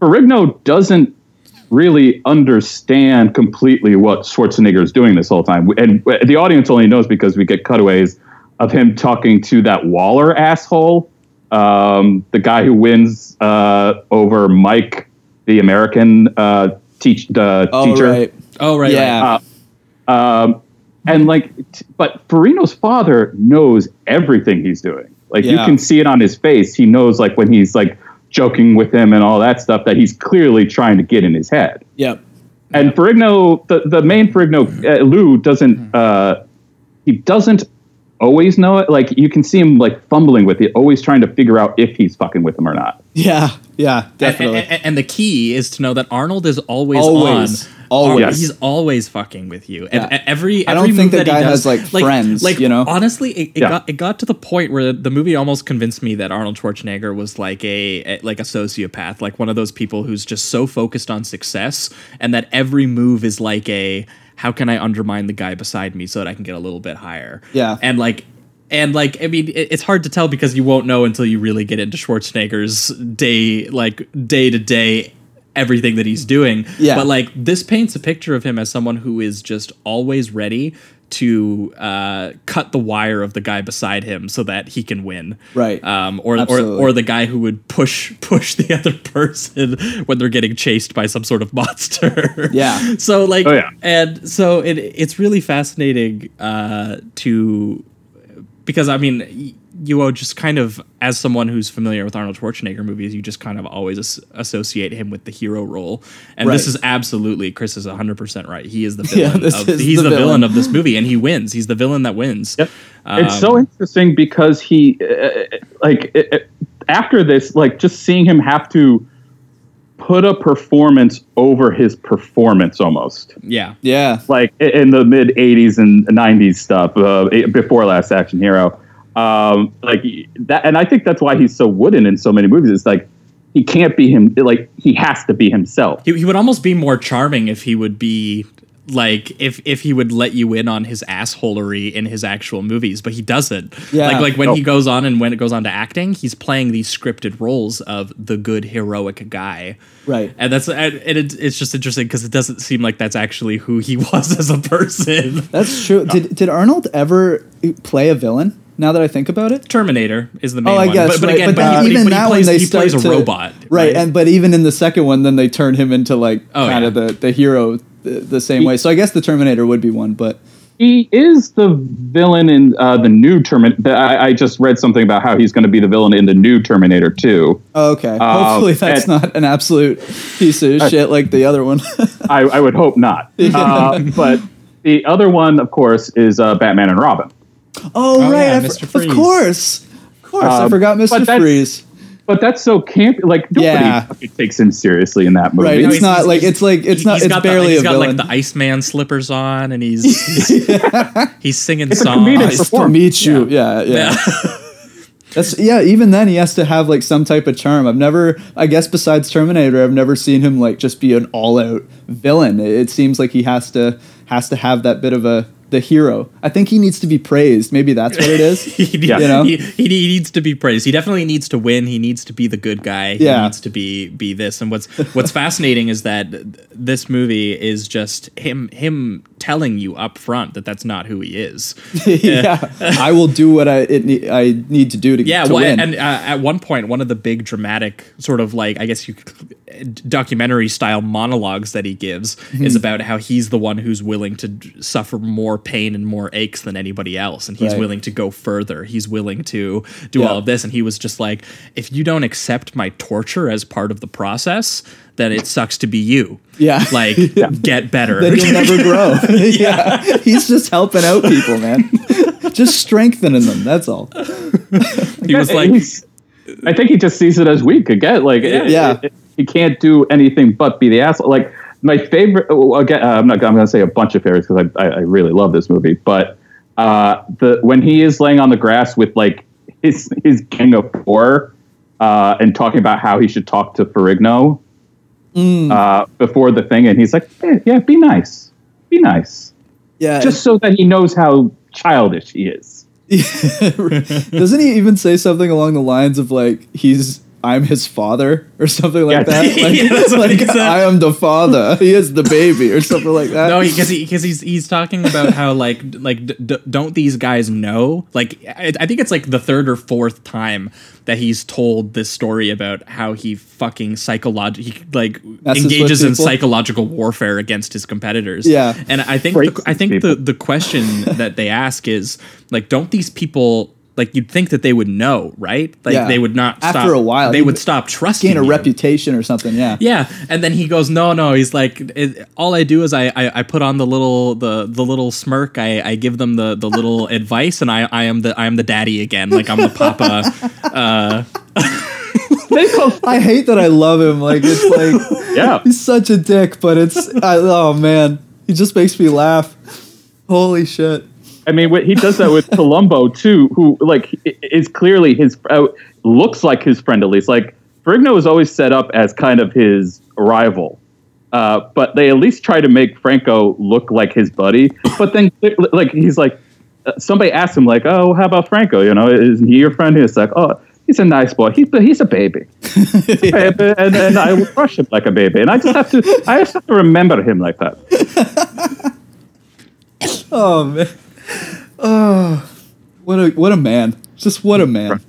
Ferrigno doesn't really understand completely what Schwarzenegger is doing this whole time. And the audience only knows because we get cutaways of him talking to that Waller asshole, um, the guy who wins uh, over Mike, the American uh, teach, uh, oh teacher. right, oh right, yeah, Uh, um, and like, t- but Ferrigno's father knows everything he's doing. Like you can see it on his face. He knows like when he's like joking with him and all that stuff that he's clearly trying to get in his head. yep, And Ferrigno, the, the main Ferrigno, uh, Lou doesn't, uh, he doesn't always know it. Like you can see him like fumbling with it, always trying to figure out if he's fucking with him or not. yeah, yeah, definitely. and, and the key is to know that Arnold is always, Always. on. Always. Ar- He's always fucking with you. Yeah. And every, I every don't think move that that guy does, has, like, friends, Like you know? honestly, it, it Yeah. got it got to the point where the movie almost convinced me that Arnold Schwarzenegger was like a, a like a sociopath, like one of those people who's just so focused on success, and that every move is like a how can I undermine the guy beside me so that I can get a little bit higher. Yeah. and like. And like, I mean, it- it's hard to tell because you won't know until you really get into Schwarzenegger's day, like day to day, everything that he's doing. Yeah. But like, this paints a picture of him as someone who is just always ready to uh, cut the wire of the guy beside him so that he can win. Right. Um, or, or or the guy who would push [laughs] push the other person when they're getting chased by some sort of monster. [laughs] Yeah. so like, Oh, yeah. and so it it's really fascinating uh, to because I mean, you will just kind of, as someone who's familiar with Arnold Schwarzenegger movies, you just kind of always as- associate him with the hero role. And this is absolutely Chris is hundred percent right. He is the [laughs] Yeah, villain. this of, is he's the the, villain. villain. of this movie, and he wins. He's the villain that wins. Yep. Um, it's so interesting because he, uh, like, uh, uh, after this, like, just seeing him have to put a performance over his performance almost. Yeah. yeah, Like in the mid 80s and 90s stuff, uh, before Last Action Hero. Um, like that, and I think that's why he's so wooden in so many movies. It's like he can't be him, like, he has to be himself. He, he would almost be more charming if he would be like if if he would let you in on his assholery in his actual movies, but he doesn't. Yeah. Like like when he goes on and when it goes on to acting, he's playing these scripted roles of the good heroic guy. right. And that's and it, it's just interesting because it doesn't seem like that's actually who he [laughs] was as a person. That's true. Did did Arnold ever play a villain? Now that I think about it. Terminator is the main Oh, I one. guess. but, but right. again, but, but, then he, but he- even but he that plays, one they he plays a to- robot, right? And but even in the second one, then they turn him into like Oh, kind of the the hero the, the same way. So I guess the Terminator would be one, but He is the villain in uh, the new Terminator. I, I just read something about how he's going to be the villain in the new Terminator 2. oh, okay. Hopefully that's Uh, and- not an absolute piece of [laughs] shit like the other one. [laughs] I, I would hope not. [laughs] Uh, but the other one, of course, is uh, Batman and Robin. oh, right, yeah, Mr. Freeze. Of course, of course, I Um, forgot Mr. Freeze. But that's so campy. Like nobody Yeah. takes him seriously in that movie. Right, No, it's not like- it's like- it's he- not- he's it's got barely the, he's a got villain. like the Iceman slippers on, and he's [laughs] he's, he's singing It's songs. comedic Nice to meet you. Yeah, yeah. Yeah. [laughs] [laughs] That's yeah. Even then, he has to have like some type of charm. I've never, I guess, besides Terminator, I've never seen him like just be an all-out villain. It, it seems like he has to has to have that bit of a the hero. I think he needs to be praised. Maybe that's what it is. [laughs] he, Yeah. You know? he, he, he needs to be praised. He definitely needs to win. He needs to be the good guy. He Yeah. needs to be be this. And what's what's [laughs] fascinating is that this movie is just him him telling you up front that that's not who he is. [laughs] yeah, I will do what I it ne- I need to do to, Yeah, to well, win. and uh, at one point, one of the big dramatic sort of like I guess you documentary style monologues that he gives Mm-hmm. is about how he's the one who's willing to d- suffer more pain and more aches than anybody else, and he's Right. willing to go further. He's willing to do Yeah. all of this, and he was just like, if you don't accept my torture as part of the process, then it sucks to be you. Yeah. [laughs] like [laughs] get better. then you'll never grow. [laughs] yeah. he's just helping out people, man. just strengthening them. That's all. he was like, I think he just sees it as weak again. Like, it- Yeah. it- he can't do anything but be the asshole. Like my favorite. oh, Again, uh, I'm not. I'm going to say a bunch of favorites because I, I, I really love this movie. But uh, the when he is laying on the grass with like his his gang of four uh, and talking about how he should talk to Ferrigno uh, before the thing, and he's like, "Yeah, yeah, be nice, be nice," Yeah. just so that he knows how childish he is. [laughs] Doesn't he even say something along the lines of like he's I'm his father or something like Yeah. that? [laughs] Like, Yeah, that's what like, he said. I am the father. He is the baby or something like that. No, because he, because he's he's talking about how like like d- d- don't these guys know? Like I, I think it's like the third or fourth time that he's told this story about how he fucking psychological he like Messes engages in psychological warfare against his competitors. Yeah. and I think the, I think people. the the question that they ask is like, don't these people like you'd think that they would know, right? Like Yeah. they would not After stop- a while, they would stop trusting gain a you. reputation or something. Yeah. Yeah, and then he goes, "No, no." He's like, "All I do is I, I I put on the little the the little smirk. I I give them the the little [laughs] advice, and I I am the I am the daddy again. Like I'm the papa." [laughs] Uh, [laughs] I hate that I love him. Like it's like Yeah. he's such a dick, but it's I, oh man, he just makes me laugh. Holy shit. I mean, he does that with Columbu too, who like is clearly his uh, looks like his friend at least. Like Ferrigno is always set up as kind of his rival, uh, but they at least try to make Franco look like his buddy. But then, like he's like, uh, somebody asked him like, "Oh, how about Franco? You know, is he your friend?" He's like, "Oh." He's a nice boy. He's he's a baby, he's a baby and, and I will crush him like a baby. And I just have to I just have to remember him like that. [laughs] Oh man. Oh, what a what a man. Just what a man.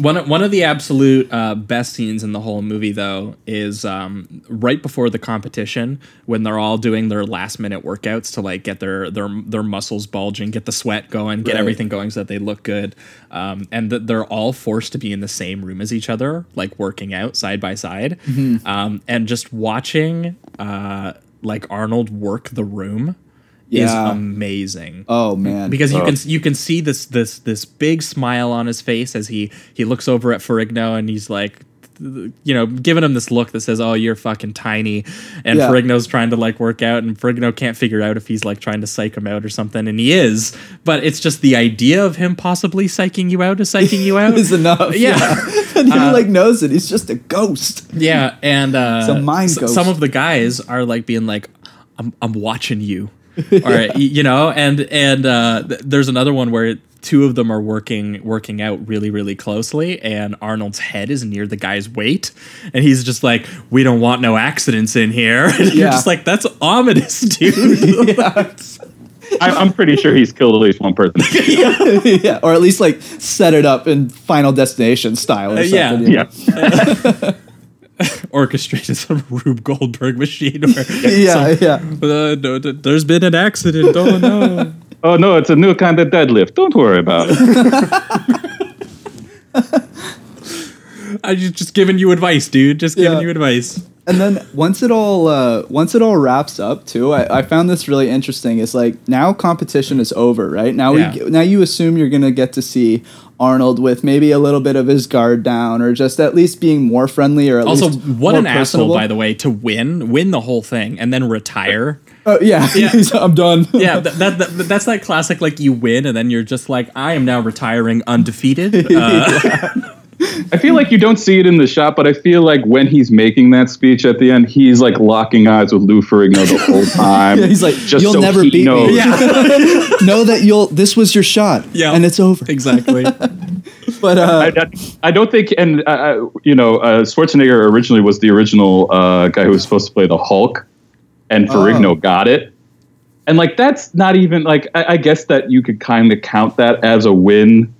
one of- one of the absolute uh, best scenes in the whole movie, though, is um, right before the competition when they're all doing their last minute workouts to like get their their their muscles bulging, get the sweat going, get Right. everything going so that they look good, um, and that they're all forced to be in the same room as each other, like working out side by side, Mm-hmm. um, and just watching uh, like Arnold work the room. Is Yeah. amazing Oh man. because you can you can see this this this big smile on his face as he he looks over at Ferrigno and he's like you know giving him this look that says oh you're fucking tiny and Yeah. Ferrigno's trying to like work out and Ferrigno can't figure out if he's like trying to psych him out or something and he is but it's just the idea of him possibly psyching you out is psyching you out [laughs] is enough. yeah [laughs] and he like knows it. He's just a ghost. yeah and uh It's a mind s- some of the guys are like being like i'm, I'm watching you [laughs] or y- you know and and uh th- there's another one where two of them are working working out really really closely and arnold's head is near the guy's weight and he's just like we don't want no accidents in here [laughs] and you're Yeah. just like that's ominous [laughs] dude yeah. I, I'm pretty sure he's killed at least one person. yeah. Or at least like set it up in Final Destination style or Uh, yeah. something. you know? yeah. [laughs] orchestrated some [laughs] rube goldberg machine where [laughs] Yeah, yeah. uh, no, th- there's been an accident oh no Oh no, it's a new kind of deadlift. Don't worry about it. i just just giving you advice dude just giving Yeah. you advice And then once it all uh, once it all wraps up too, I, I found this really interesting. It's like now competition is over, right? Now Yeah. we now you assume you're gonna get to see Arnold with maybe a little bit of his guard down, or just at least being more friendly, or at Also, least what an asshole, by the way, to win, win the whole thing, and then retire. Oh, yeah, [laughs] Yeah. I'm done. [laughs] Yeah, that, that, that that's that classic. Like you win, and then you're just like, I am now retiring undefeated. [laughs] Uh, I feel like you don't see it in the shot, but I feel like when he's making that speech at the end, he's like locking eyes with Lou Ferrigno the whole [laughs] time. Yeah, he's like, just "You'll so never he beat knows. me." Yeah. [laughs] know that you'll. This was your shot. Yeah. and it's over. exactly. [laughs] But uh, I, I- I don't think, and uh, uh, you know, uh, Schwarzenegger originally was the original uh, guy who was supposed to play the Hulk, and Ferrigno Oh. got it. And like, that's not even like I, I guess that you could kind of count that as a win,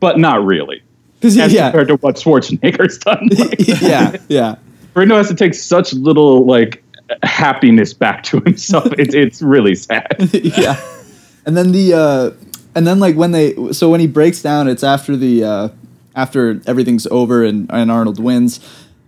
but not really. As yeah, compared to what Schwarzenegger's done, [laughs] like, yeah, yeah. Bruno has to take such little like happiness back to himself. [laughs] it's it's really sad. [laughs] yeah. And then the uh and then like when they so when he breaks down it's after the uh after everything's over and, and Arnold wins.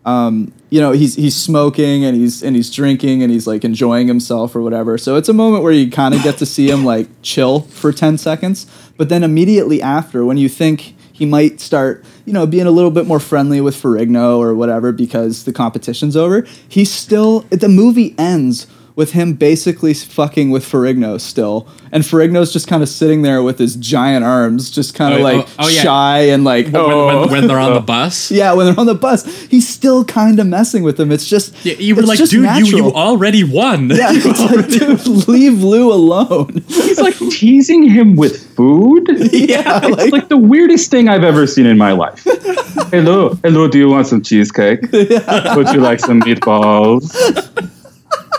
Um, you know, he's he's smoking and he's and he's drinking and he's like enjoying himself or whatever. So it's a moment where you kind of get to see him like chill for 10 seconds, but then immediately after when you think he might start, you know, being a little bit more friendly with Ferrigno or whatever because the competition's over, he's still the movie ends with him basically fucking with Ferrigno still, and Ferrigno's just kind of sitting there with his giant arms, just kind of Oh, like oh, oh, yeah. shy and like when, oh. when, when they're on the oh. bus. yeah, when they're on the bus, he's still kind of messing with them. It's just Yeah, you were it's like, just dude, you, natural. you already won. yeah, it's like, [laughs] dude, leave Lou alone. He's like teasing him with food. [laughs] yeah, It's like, like the weirdest thing I've ever seen in my life. [laughs] hello, hello. Do you want some cheesecake? Would you like some meatballs?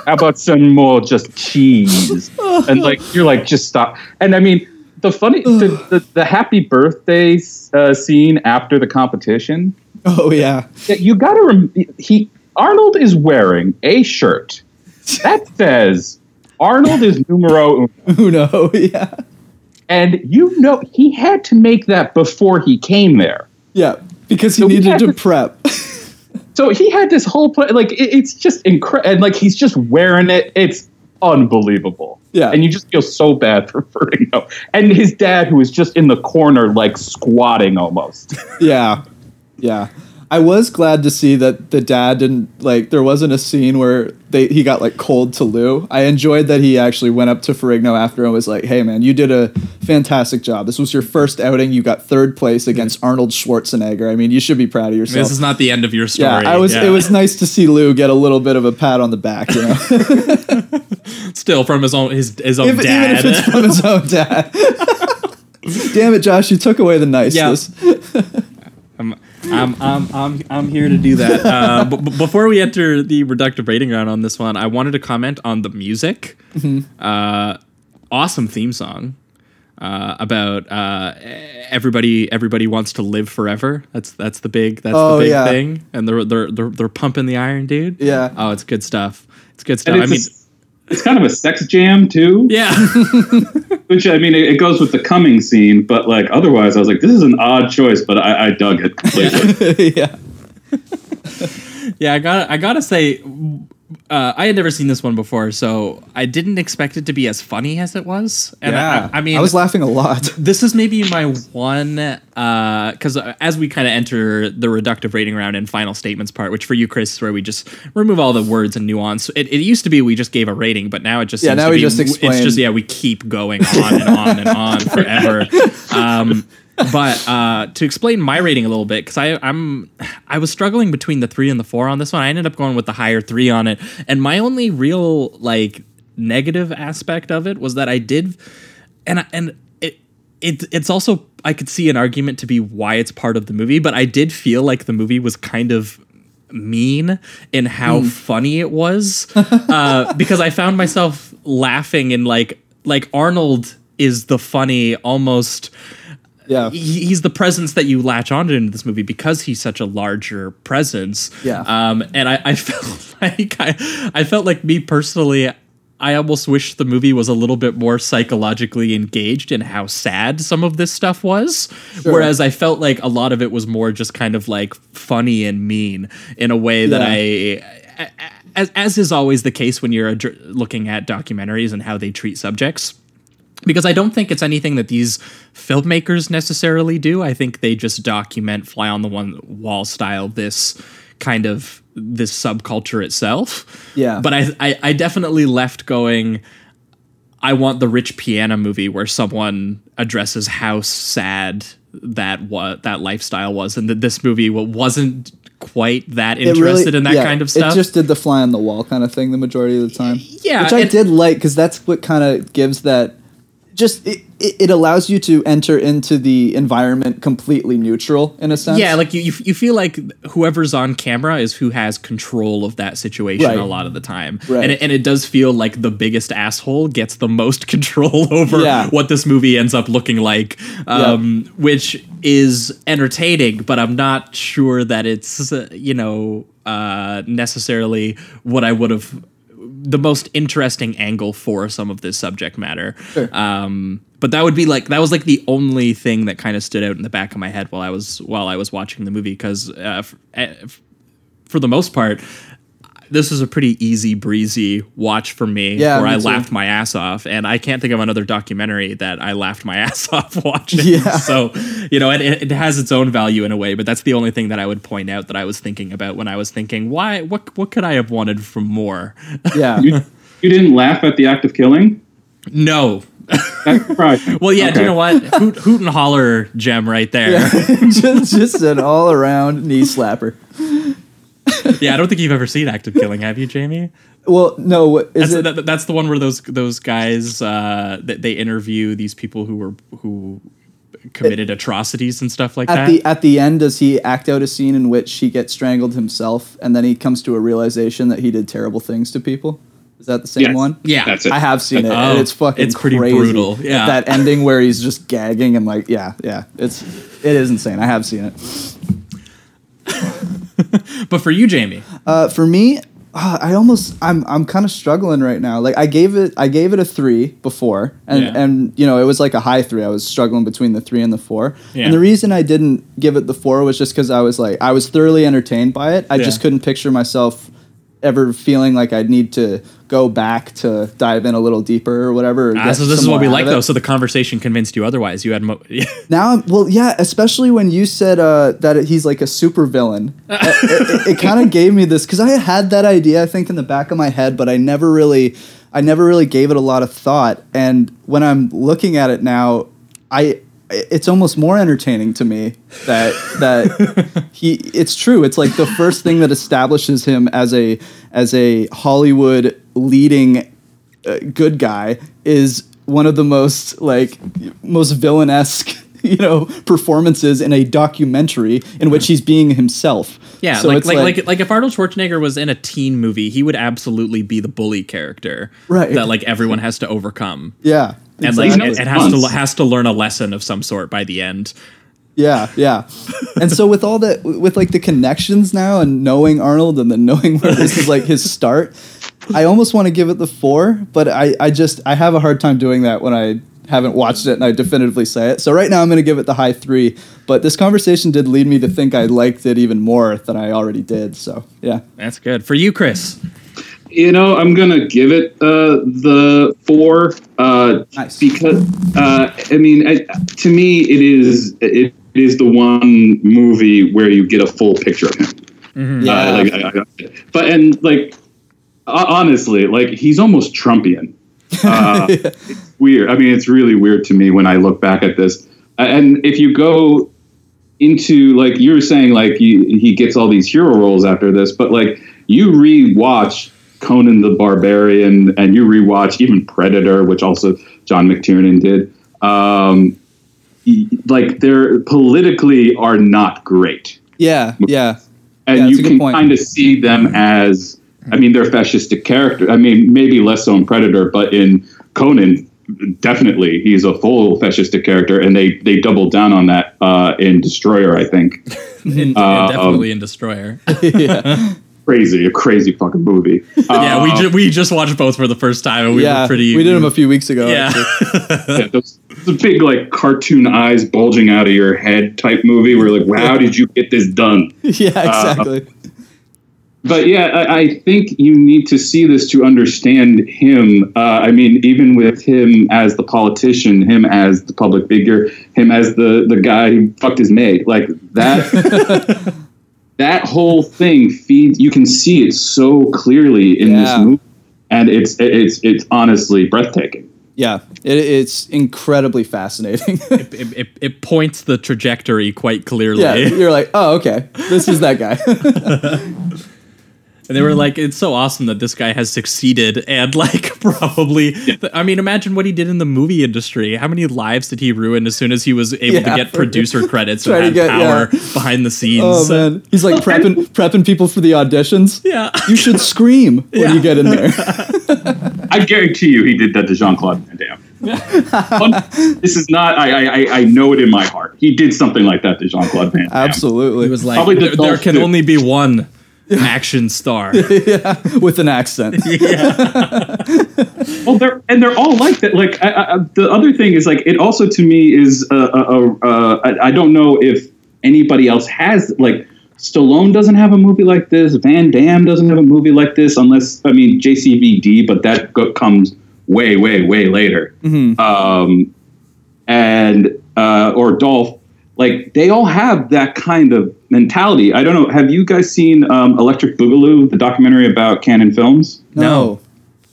How about some more just cheese? And [laughs] like you're like, just stop. And I mean, the funny, the, the, the happy birthday uh, scene after the competition. oh yeah, you got to. Rem- he Arnold is wearing a shirt that says Arnold is numero uno. Uno, yeah, And you know, he had to make that before he came there. yeah, because he So needed to to- prep. [laughs] So he had this whole play, like it, it's just incredible, and like he's just wearing it. It's unbelievable. Yeah. and you just feel so bad for [laughs] Ferrigno and his dad, who is just in the corner, like squatting almost. [laughs] Yeah, yeah. I was glad to see that the dad didn't like. There wasn't a scene where they he got like cold to Lou. I enjoyed that he actually went up to Ferrigno after and was like, "Hey man, you did a fantastic job. This was your first outing. You got third place against Arnold Schwarzenegger. I mean, you should be proud of yourself." This is not the end of your story. yeah, I was. Yeah. It was nice to see Lou get a little bit of a pat on the back. You know, [laughs] still from his own his his own If- even dad. if it's from his own dad. [laughs] Damn it, Josh! You took away the niceness. I'm, I'm, I'm, I'm, I'm here to do that. Uh, [laughs] but b- before we enter the reductive rating round on this one, I wanted to comment on the music. Mm-hmm. Uh, awesome theme song uh, about uh, everybody. Everybody wants to live forever. That's that's the big. That's Oh, the big yeah. thing. And they're, they're they're they're pumping the iron, dude. Yeah. Oh, it's good stuff. It's good stuff. And I mean, a- it's kind of a sex jam too. yeah. [laughs] Which I mean, it, it goes with the coming scene, but like otherwise, I was like, this is an odd choice, but I, I dug it completely. [laughs] yeah. [laughs] Yeah, I got I gotta say, uh, I had never seen this one before, so I didn't expect it to be as funny as it was. And yeah. I, I mean, I was laughing a lot. [laughs] this is maybe my one because uh, as we kind of enter the reductive rating round and final statements part, which for you, Chris, is where we just remove all the words and nuance. It, it used to be we just gave a rating, but now it just Yeah, seems now to we be- just It's just yeah, we keep going on and on and on [laughs] forever. Um, but uh, to explain my rating a little bit, because I I'm I was struggling between the three and the four on this one. I ended up going with the higher three on it, and my only real like negative aspect of it was that I did, and and it it it's also I could see an argument to be why it's part of the movie, but I did feel like the movie was kind of mean in how funny it was uh, [laughs] because I found myself laughing and like like Arnold is the funny almost Yeah. he- he's the presence that you latch onto in this movie because he's such a larger presence. Yeah. Um, and I, I [laughs] felt like I, I felt like me personally, I almost wish the movie was a little bit more psychologically engaged in how sad some of this stuff was. Whereas I felt like a lot of it was more just kind of like funny and mean in a way that I, as, as is always the case when you're looking at documentaries and how they treat subjects because I don't think it's anything that these filmmakers necessarily do. I think they just document fly on the one wall style this kind of this subculture itself. Yeah. But I, I I definitely left going I want the rich Piana movie where someone addresses how sad that what that lifestyle was, and that this movie wa- wasn't quite that interested really- in that yeah, kind of stuff. It just did the fly on the wall kind of thing the majority of the time. Yeah, which I did like because that's what kind of gives that. Just it, it, allows you to enter into the environment completely neutral in a sense. yeah, like you, you, you feel like whoever's on camera is who has control of that situation Right. a lot of the time, Right. and it, and it does feel like the biggest asshole gets the most [laughs] control over Yeah. what this movie ends up looking like, um, which is entertaining, but I'm not sure that it's uh, you know uh, necessarily what I would have the most interesting angle for some of this subject matter. Um, but that would be like that was like the only thing that kind of stood out in the back of my head while I was while I was watching the movie because uh, f- eh, f- for the most part. This was a pretty easy breezy watch for me Yeah, where me I too. laughed my ass off and I can't think of another documentary that I laughed my [laughs] ass off watching. Yeah. So, you know, it, it has its own value in a way, but that's the only thing that I would point out that I was thinking about when I was thinking, why what what could I have wanted from more? yeah. [laughs] You, you didn't laugh at the act of killing? No. [laughs] Well, yeah, do you know what? Hoot, hoot and holler gem right there. Yeah. just, just an all around knee slapper. [laughs] I don't think you've ever seen Act of Killing, have you, Jamie? Well, no, what- is That's, it? that, that's the one where those those guys uh, that they interview these people who were who committed atrocities and stuff like at that. the at the end, does he act out a scene in which he gets strangled himself, and then he comes to a realization that he did terrible things to people? Is that the same Yes. one? Yeah. That's it. I have seen it. Oh, and it's fucking. it's pretty crazy. brutal, yeah. that ending where he's just gagging and like, yeah, yeah, it's it is insane. I have seen it. [laughs] [laughs] but for you, Jamie, Uh, for me, uh, I almost I'm I'm kind of struggling right now. Like I gave it I gave it a three before, and Yeah. and you know it was like a high three. I was struggling between the three and the four. Yeah. And the reason I didn't give it the four was just because I was like I was thoroughly entertained by it. I just couldn't picture myself ever feeling like I'd need to go back to dive in a little deeper or whatever. or Ah, so this is what we like, though. So the conversation convinced you otherwise. You had mo- [laughs] Now, well, yeah, especially when you said uh, that he's like a super villain. [laughs] it it, kind of gave me this because I had that idea, I think, in the back of my head, but I never really, I never really gave it a lot of thought. And when I'm looking at it now, I, it's almost more entertaining to me that that [laughs] he. It's true. It's like the first thing that establishes him as a as a Hollywood leading uh, good guy is one of the most like most villainesque [laughs] you know performances in a documentary in which he's being himself Yeah, So like, it's like, like like if Arnold Schwarzenegger was in a teen movie, he would absolutely be the bully character, Right. That like everyone has to overcome, yeah and like it, it has to has to learn a lesson of some sort by the end. yeah yeah and so with all that with like the connections now and knowing arnold and then knowing where this is like his start i almost want to give it the four but i i just i have a hard time doing that when i haven't watched it and i definitively say it so right now i'm going to give it the high three but this conversation did lead me to think i liked it even more than i already did so yeah That's good for you, Chris. You know, I'm gonna give it uh, the four uh, Nice. because uh, I mean, I, to me, it is it is the one movie where you get a full picture of him. yeah Uh, like, I, I, but and like honestly, like he's almost Trumpian. [laughs] Uh, It's weird. I mean, it's really weird to me when I look back at this. And if you go into like you were saying, like he, he gets all these hero roles after this, but like you rewatch Conan the Barbarian and you rewatch even Predator, which also John McTiernan did. Um, like they're politically are not great yeah yeah and Yeah, you can kind of see them as i mean they're fascistic character i mean maybe less so in predator but in conan definitely he's a full fascistic character and they they double down on that uh, in destroyer i think. [laughs] In, Uh, definitely in Destroyer. [laughs] yeah. Crazy a crazy fucking movie. [laughs] Yeah, we Uh, ju- we just watched both for the first time, and we yeah were pretty. we did them a few weeks ago Yeah, yeah, those, the big like cartoon eyes bulging out of your head type movie We're like wow, how did you get this done? Yeah exactly but yeah, I, I think you need to see this to understand him. Uh, I mean, even with him as the politician, him as the public figure, him as the the guy who fucked his maid, like that. [laughs] [laughs] that whole thing feeds. You can see it so clearly in Yeah. this movie, and it's it's it's honestly breathtaking. Yeah, it, it's incredibly fascinating. [laughs] It, it, it points the trajectory quite clearly. yeah, you're like, oh, okay, this is that guy. And they were hmm. like, it's so awesome that this guy has succeeded and like [laughs] probably I mean, imagine what he did in the movie industry. How many lives did he ruin as soon as he was able Yeah, to get producer credits and to had get- power yeah. behind the scenes? oh man, he's like [laughs] prepping prepping people for the auditions. Yeah. You should scream when you get in there. [laughs] I guarantee you, he did that to Jean Claude Van Damme. This is not. I, I I know it in my heart. He did something like that to Jean Claude Van Damme. Absolutely. It was like Probably the there, there can too. only be one action star. [laughs] with an accent. [laughs] [laughs] Well, they're and they're all like that. Like I, I, the other thing is like it also to me is uh, uh, uh, uh, I, I don't know if anybody else has like Stallone doesn't have a movie like this. Van Damme doesn't have a movie like this unless I mean JCVD, but that go- comes way way way later. Um, and uh, or Dolph. Like they all have that kind of mentality. I don't know. Have you guys seen um, Electric Boogaloo, the documentary about Cannon Films? No.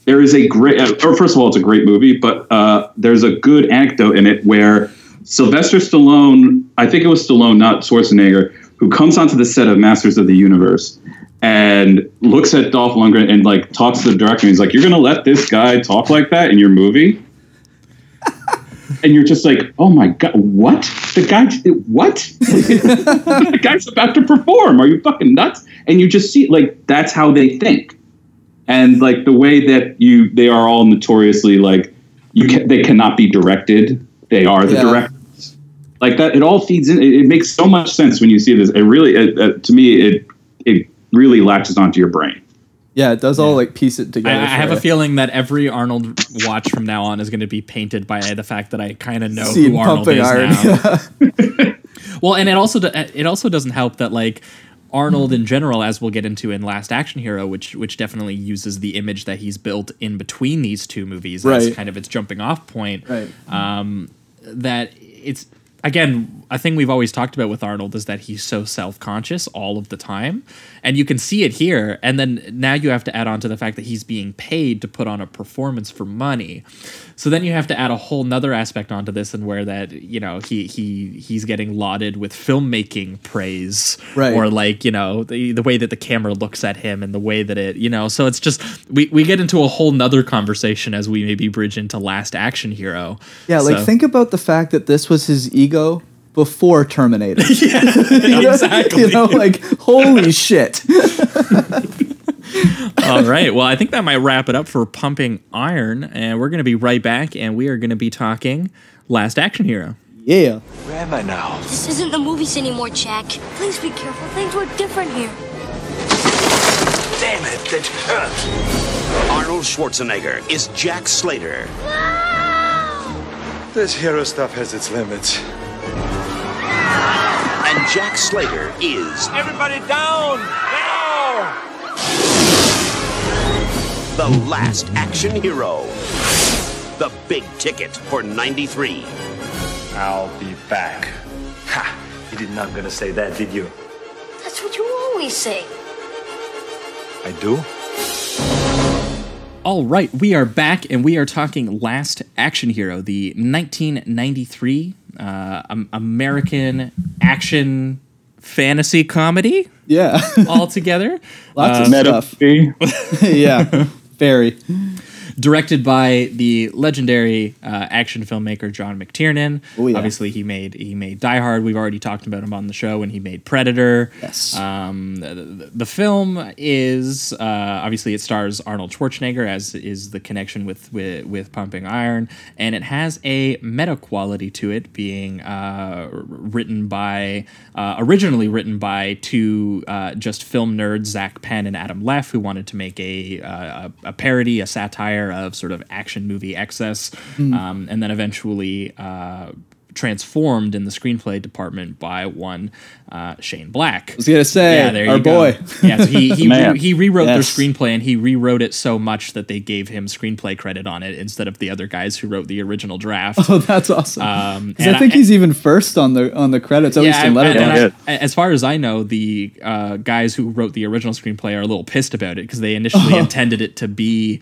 there is a great uh, or first of all it's a great movie but uh, there's a good anecdote in it where sylvester stallone i think it was stallone not schwarzenegger who comes onto the set of masters of the universe and looks at dolph lundgren and like talks to the director and he's like you're gonna let this guy talk like that in your movie and you're just like oh my god what? The guy what? [laughs] The guy's about to perform. Are you fucking nuts? And you just see like that's how they think. And like the way that you they are all notoriously like you can, they cannot be directed. They are the Yeah. directors. Like that it all feeds in it, it makes so much sense when you see this. It really it, uh, to me it it really latches onto your brain Yeah, it does all like piece it together. I for have a feeling that every Arnold watch from now on is going to be painted by the fact that I kind of know who Arnold is iron. now. [laughs] Well, and it also it also doesn't help that like Arnold in general, as we'll get into in Last Action Hero, which which definitely uses the image that he's built in between these two movies as Right. kind of its jumping off point. Right. Um, that it's again a thing we've always talked about with Arnold is that he's so self conscious all of the time, and you can see it here. And then now you have to add on to the fact that he's being paid to put on a performance for money. So then you have to add a whole nother aspect onto this, and where that you know he he he's getting lauded with filmmaking praise, Right. Or like you know the the way that the camera looks at him and the way that it you know. So it's just we we get into a whole nother conversation as we maybe bridge into Last Action Hero. Yeah, like So- think about the fact that this was his ego before Terminator. [laughs] yeah, [laughs] You know- exactly. You know, like holy [laughs] shit. All right. Well, I think that might wrap it up for Pumping Iron, and we're going to be right back, and we are going to be talking Last Action Hero. Yeah. Where am I now? This isn't the movies anymore, Jack. Please be careful. Things were different here. Damn it, that hurts. Arnold Schwarzenegger is Jack Slater. No! This hero stuff has its limits. And Jack Slater is Everybody down! Now! the last action hero. The big ticket for 93. I'll be back. Ha! You did not gonna say that, did you? That's what you always say. I do? All right. We are back, and we are talking Last Action Hero, the 1993 uh, American action fantasy comedy Yeah. [laughs] all together. Lots Uh, of stuff. [laughs] yeah. Very. Directed by the legendary uh, action filmmaker John McTiernan. Oh, yeah. Obviously, he made he made Die Hard. We've already talked about him on the show, and he made Predator. Yes. Um, the, the film is uh, obviously it stars Arnold Schwarzenegger as is the connection with with, with Pumping Iron, and it has a meta quality to it, being uh, written by uh, originally written by two uh, just film nerds, Zak Penn and Adam Leff, who wanted to make a uh, a, a parody, a satire of sort of action movie excess, um, and then eventually. Uh, transformed in the screenplay department by one uh, Shane Black. I was gonna say Yeah, there our you go. boy. [laughs] Yeah, so he he, [laughs] re- he rewrote Yes. their screenplay and he rewrote it so much that they gave him screenplay credit on it instead of the other guys who wrote the original draft. [laughs] Oh, that's awesome. Um, 'Cause and I think he's even first on the on the credits, at least in and- and Letterboxd. I- as far as I know, the uh, guys who wrote the original screenplay are a little pissed about it because they initially Oh. intended it to be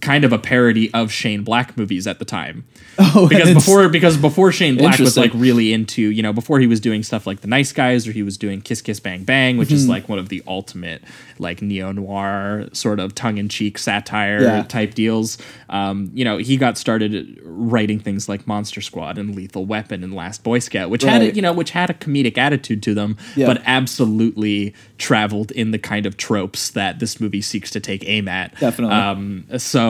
kind of a parody of Shane Black movies at the time. [laughs] Oh, because before because before Shane Black was like really into you know before he was doing stuff like The Nice Guys or he was doing Kiss Kiss Bang Bang, which is Mhm. like one of the ultimate like neo noir sort of tongue in cheek satire Yeah. type deals. Um, you know, he got started writing things like Monster Squad and Lethal Weapon and Last Boy Scout, which had a, you know which had a comedic attitude to them, Yeah. but absolutely traveled in the kind of tropes that this movie seeks to take aim at. Definitely. Um, so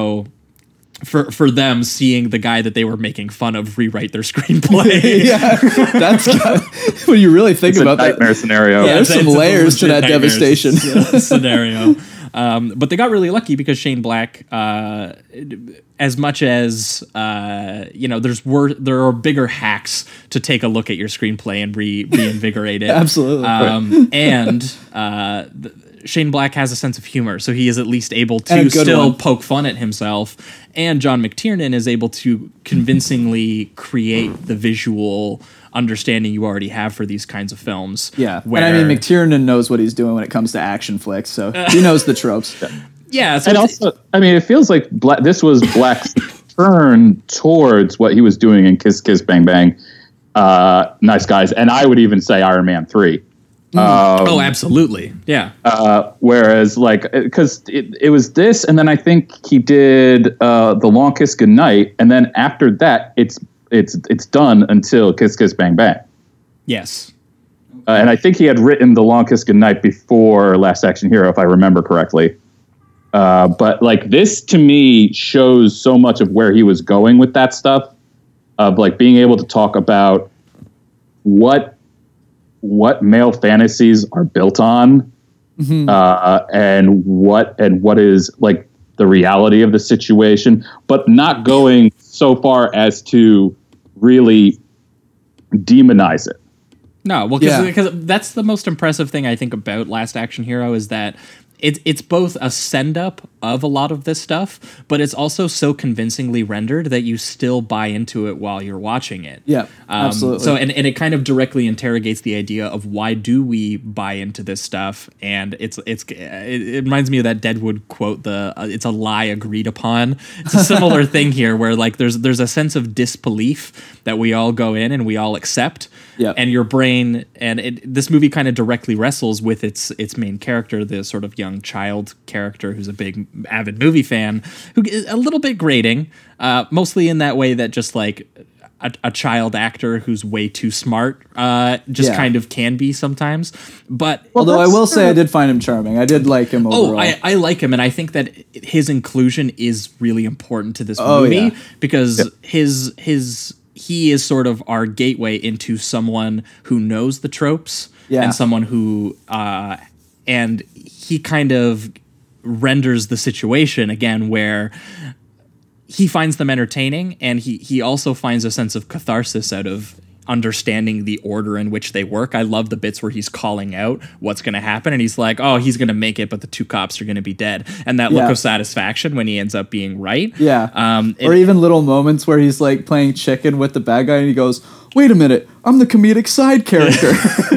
for for them seeing the guy that they were making fun of rewrite their [laughs] screenplay. [laughs] yeah, that's [laughs] when you really think It's a about that. nightmare scenario. Yeah, there's it's- some it's layers to that devastation. scenario. Um, but they got really lucky because Shane Black, uh, as much as uh, you know, there's wor- there are bigger hacks to take a look at your screenplay and re- reinvigorate it. Absolutely. Um, and uh, th- Shane Black has a sense of humor, so he is at least able to still one. poke fun at himself. And John McTiernan is able to convincingly create the visual understanding you already have for these kinds of films. Yeah, where, and I mean McTiernan knows what he's doing when it comes to action flicks, so [laughs] he knows the tropes. [laughs] yeah, so and also, I mean, it feels like Bla- this was Black's [laughs] turn towards what he was doing in Kiss Kiss Bang Bang, uh, Nice Guys, and I would even say Iron Man three. Um, oh, absolutely. Yeah. Uh, whereas, like, because it, it was this, and then I think he did uh, the Long Kiss Goodnight, and then after that, it's it's it's done until Kiss Kiss Bang Bang. Yes. Uh, and I think he had written the Long Kiss Goodnight before Last Action Hero, if I remember correctly. Uh, but like this to me shows so much of where he was going with that stuff, of like being able to talk about what what male fantasies are built on, uh, and what and what is like the reality of the situation, but not going so far as to really demonize it. No, well, Yeah. because that's the most impressive thing I think about Last Action Hero is that it's it's both a send up of a lot of this stuff, but it's also so convincingly rendered that you still buy into it while you're watching it. Yeah, absolutely. Um, So and, and it kind of directly interrogates the idea of why do we buy into this stuff, and it's it's it, it reminds me of that Deadwood quote: the uh, it's a lie agreed upon. It's a similar [laughs] thing here, where like there's there's a sense of disbelief that we all go in and we all accept. Yeah. And your brain and it, this movie kind of directly wrestles with its its main character, the sort of young child character who's a big avid movie fan, who is a little bit grating, uh, mostly in that way that just like a, a child actor who's way too smart uh, just Yeah. kind of can be sometimes. But Although I will say I did find him charming. I did like him overall. Oh, I, I like him, and I think that his inclusion is really important to this Oh, movie yeah. because his his he is sort of our gateway into someone who knows the tropes Yeah. and someone who uh, and he kind of renders the situation again where he finds them entertaining and he he also finds a sense of catharsis out of understanding the order in which they work. I love the bits where he's calling out what's going to happen and he's like, "Oh, he's going to make it, but the two cops are going to be dead." And that look of satisfaction when he ends up being right. Yeah. Um or it- even little moments where he's like playing chicken with the bad guy and he goes, wait a minute, I'm the comedic side character.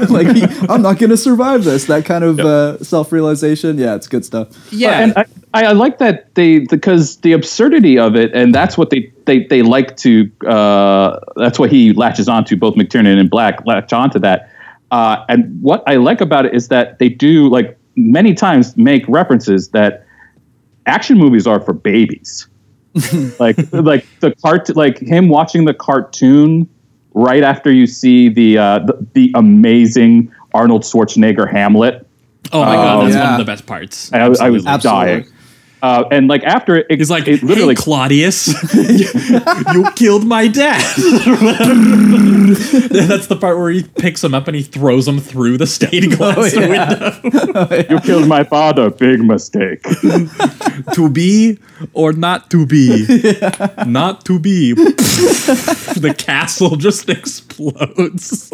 [laughs] like, he, I'm not going to survive this. That kind of uh, self realization. Yeah, it's good stuff. yeah. and I, I like that they because the absurdity of it, and that's what they they they like to. Uh, that's what he latches onto. Both McTiernan and Black latch onto that. Uh, and what I like about it is that they do like many times make references that action movies are for babies. [laughs] like like the cart like him watching the cartoon right after you see the uh, the, the amazing Arnold Schwarzenegger Hamlet. oh my god, that's one of the best parts. I, was- I was Absolutely. dying. Uh, and like after it, He's like, it literally "Hey, Claudius, [laughs] you killed my dad." [laughs] That's the part where he picks him up and he throws him through the stained glass yeah. window. [laughs] you killed my father. Big mistake. to be or not to be, not to be. the castle just explodes.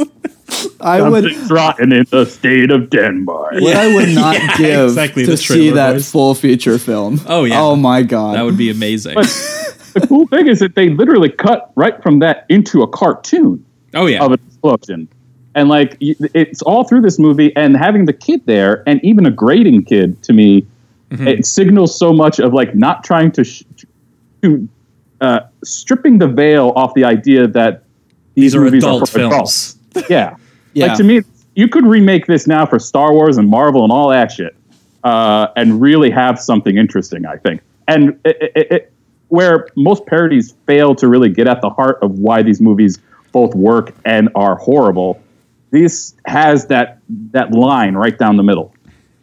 I would. Something's rotten in the state of Denmark. What I would [laughs] not Yeah, give exactly, to the see trailer that voice. full feature film. Oh, yeah. Oh my god. That would be amazing. the cool thing is that they literally cut right from that into a cartoon Oh yeah. of an explosion. And like y- it's all through this movie, and having the kid there, and even a grading kid to me, It signals so much of like not trying to sh- to uh, stripping the veil off the idea that these, These are movies adult are for films. adults. Yeah. Yeah. Like to me, you could remake this now for Star Wars and Marvel and all that shit, uh, and really have something interesting. I think, and it, it, it, where most parodies fail to really get at the heart of why these movies both work and are horrible, this has that that line right down the middle.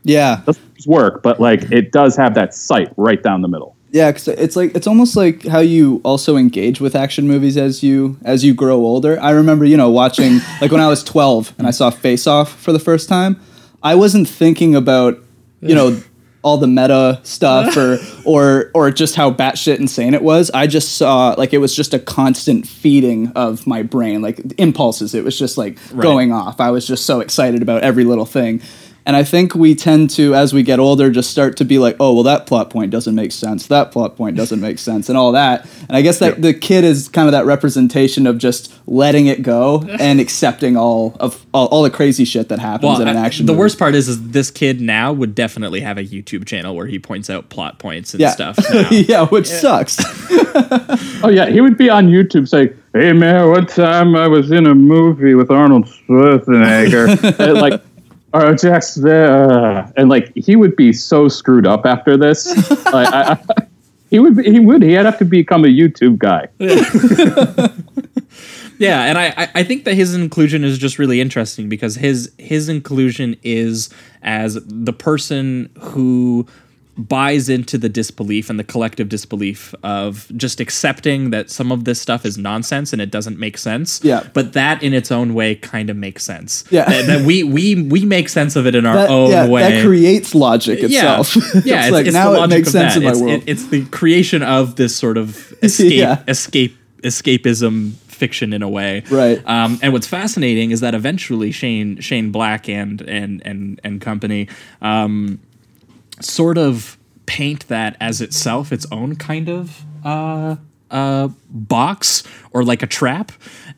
Yeah. Doesn't work, but like it does have that sight right down the middle. Yeah, cause it's like it's almost like how you also engage with action movies as you as you grow older. I remember, you know, watching [laughs] like when I was 12 and I saw Face Off for the first time. I wasn't thinking about, you know, all the meta stuff or or or just how batshit insane it was. I just saw like it was just a constant feeding of my brain, like impulses. It was just like going off. I was just so excited about every little thing. And I think we tend to, as we get older, just start to be like, oh, well, that plot point doesn't make sense. That plot point doesn't make sense, and all that. And I guess that the kid is kind of that representation of just letting it go [laughs] and accepting all of all, all the crazy shit that happens Well, in an I- action. the movie. worst part is, is this kid now would definitely have a YouTube channel where he points out plot points and yeah, stuff. [laughs] now. yeah, which sucks. [laughs] Oh yeah, he would be on YouTube saying, "Hey man, one time I was in a movie with Arnold Schwarzenegger, like, or just there," uh, and like he would be so screwed up after this. [laughs] like, I, I, he would, be, he would, he'd have to become a YouTube guy. [laughs] Yeah, and I, I- I think that his inclusion is just really interesting because his his inclusion is as the person who buys into the disbelief and the collective disbelief of just accepting that some of this stuff is nonsense and it doesn't make sense. Yeah. But that in its own way kind of makes sense. Yeah. That, that we we we make sense of it in our that, own yeah, way. that creates logic itself. [laughs] Yeah, it's, it's, like it's now it makes sense that. in my it's, world. it- it's the creation of this sort of [laughs] escape, Yeah. escape, escapism fiction in a way. Right. Um, and what's fascinating is that eventually Shane Shane Black and and and and company um, sort of paint that as itself its own kind of uh, uh, box or like a trap,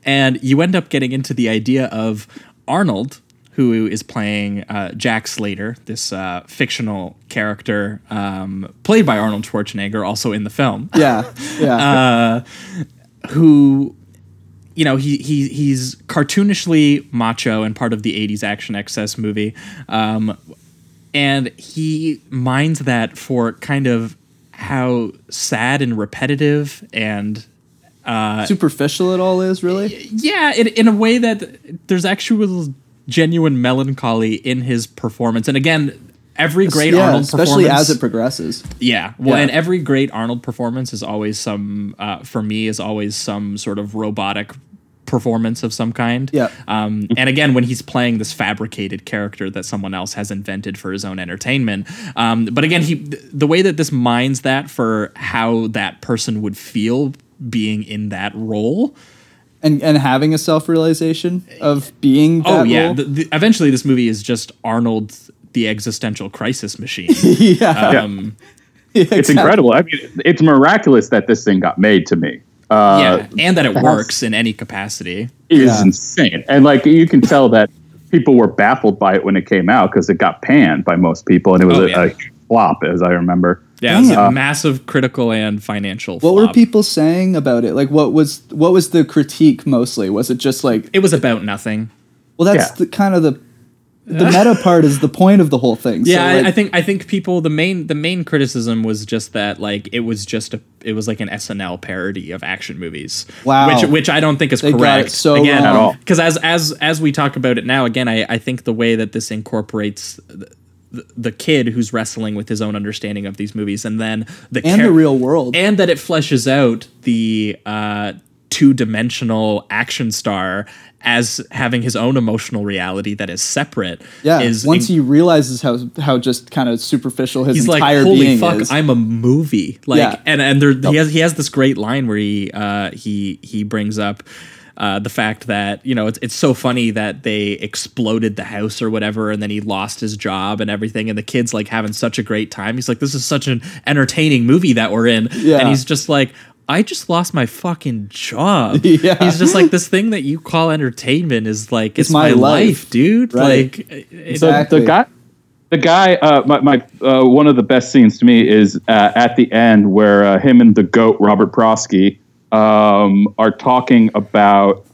and you end up getting into the idea of Arnold. Who is playing uh, Jack Slater, this uh, fictional character um, played by Arnold Schwarzenegger, also in the film? yeah, yeah. [laughs] uh, who you know he, he he's cartoonishly macho and part of the 80s action excess movie um, and he minds that for kind of how sad and repetitive and Superficial it all is really. yeah in, in a way that there's actual genuine melancholy in his performance and again every great yeah, arnold especially performance as it progresses. Yeah. Well, Yeah. and every great Arnold performance is always some, uh, for me, is always some sort of robotic performance of some kind. Yeah. Um, and again, when he's playing this fabricated character that someone else has invented for his own entertainment. Um, but again, he the way that this minds that for how that person would feel being in that role. And and having a self realization of being. That oh yeah. role. The, the, eventually, this movie is just Arnold, the existential crisis machine. [laughs] yeah. Um, It's incredible. I mean, it's miraculous that this thing got made to me. Uh, yeah, and that it works in any capacity. is Yeah. insane. And like you can tell that people were baffled by it when it came out because it got panned by most people and it was Oh, a, yeah. a flop, as I remember. Yeah, it was a massive critical and financial. What were people saying about it? Like, what was what was the critique mostly? Was it just like, It was about nothing. well, that's Yeah. the kind of the the meta part is the point of the whole thing. [laughs] Yeah, I- like, I think I think people the main the main criticism was just that like it was just a it was like an SNL parody of action movies. Wow. which which I don't think is They got correct. it so again, wrong. At all. Because as as as we talk about it now, again, I I think the way that this incorporates. The, the- the kid who's wrestling with his own understanding of these movies, and then the and the real world. and that it fleshes out the uh, two-dimensional action star as having his own emotional reality that is separate. yeah, is once in- he realizes how how just kind of superficial his he's like, entire holy being fuck, is. I'm a movie. Like, Yeah. and and there he has he has this great line where he uh, he he brings up. Uh, the fact that you know it's it's so funny that they exploded the house or whatever, and then he lost his job and everything, and the kid's like having such a great time. He's like, "This is such an entertaining movie that we're in," Yeah. and he's just like, "I just lost my fucking job." [laughs] Yeah. He's just like, "This thing that you call entertainment is like it's, my my, life." life, dude." Right. Like, it, So the guy, the guy, uh, my, my uh, one of the best scenes to me is uh, at the end where uh, him and the goat Robert Prosky um, are talking about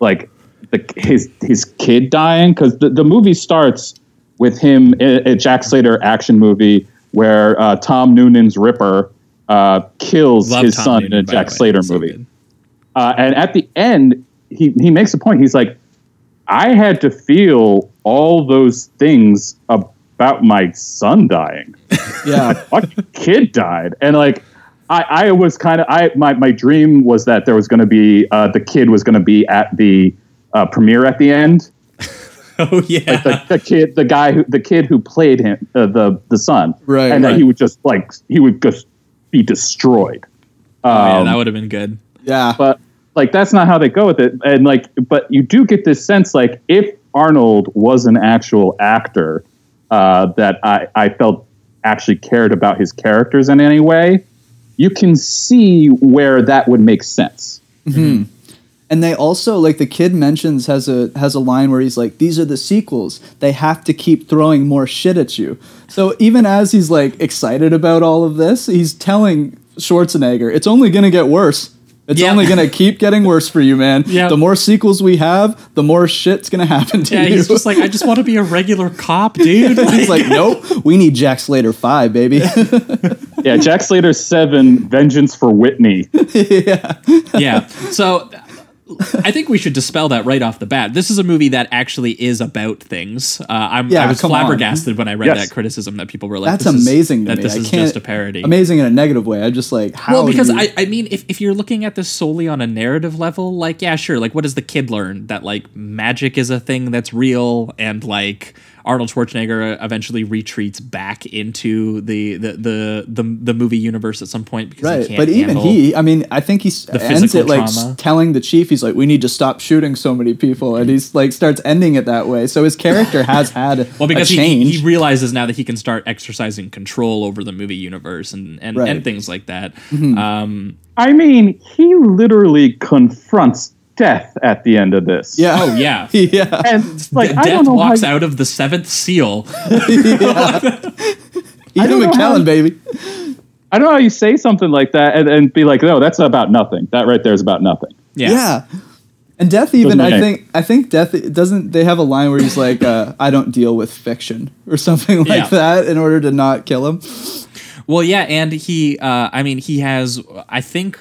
like the, his his kid dying because the, the movie starts with him a, a Jack Slater action movie where uh, Tom Noonan's Ripper uh, kills Love his Tom son Noonan, in a Jack. Slater So movie. good. Uh, and at the end, he, he makes a point. He's like, I had to feel all those things about my son dying. [laughs] Yeah. Fucking kid died. And like, I, I was kind of, I my, my dream was that there was going to be, uh, the kid was going to be at the uh, premiere at the end. [laughs] Oh yeah. The, the kid, the guy who, the kid who played him, uh, the, the son. Right, And that he would just like, he would just be destroyed. oh, yeah, Um, that would have been good. Yeah. but like that's not how they go with it and like but you do get this sense like if arnold was an actual actor uh, that I, I felt actually cared about his characters in any way you can see where that would make sense And they also like the kid mentions has a has a line where he's like, "These are the sequels. They have to keep throwing more shit at you." So even as he's like excited about all of this, he's telling Schwarzenegger, "It's only gonna get worse. It's Yeah. only gonna [laughs] keep getting worse for you, man. Yeah. The more sequels we have, the more shit's gonna happen to Yeah, you." he's just like, I just want to be a regular cop, dude. [laughs] he's like, [laughs] "Nope, we need Jack Slater five, baby." yeah jack slater 7 vengeance for whitney yeah. yeah. So I think we should dispel that right off the bat. This is a movie that actually is about things. Uh, I'm, Yeah, I was come on. flabbergasted when I read Yes. that criticism that people were like, That's this is- amazing to that me. this I is can't, just a parody. Amazing in a negative way. I just like how. well, because you- I, I mean, if, if you're looking at this solely on a narrative level, like, yeah, sure. Like, what does the kid learn? That, like, magic is a thing that's real, and, like, Arnold Schwarzenegger eventually retreats back into the the the the, the movie universe at some point because he right can't but even he i mean i think he the ends it like trauma. telling the chief he's like we need to stop shooting so many people and he's like starts ending it that way so his character [laughs] has had Well, because a he, change he realizes now that he can start exercising control over the movie universe and and, Right. and things like that. Mhm. Um, i mean he literally confronts death at the end of this yeah oh yeah, [laughs] yeah and like De- i Death don't know walks how, out of the seventh seal. [laughs] Ian don't know how- mckellen baby I don't know how you say something like that and, and be like, no, that's about nothing. That right there is about nothing. Yeah. yeah and death even i think i think death doesn't they have a line where he's like uh, i don't deal with fiction or something [laughs] like Yeah. that in order to not kill him Well, yeah, and he, uh, I mean, he has, I think,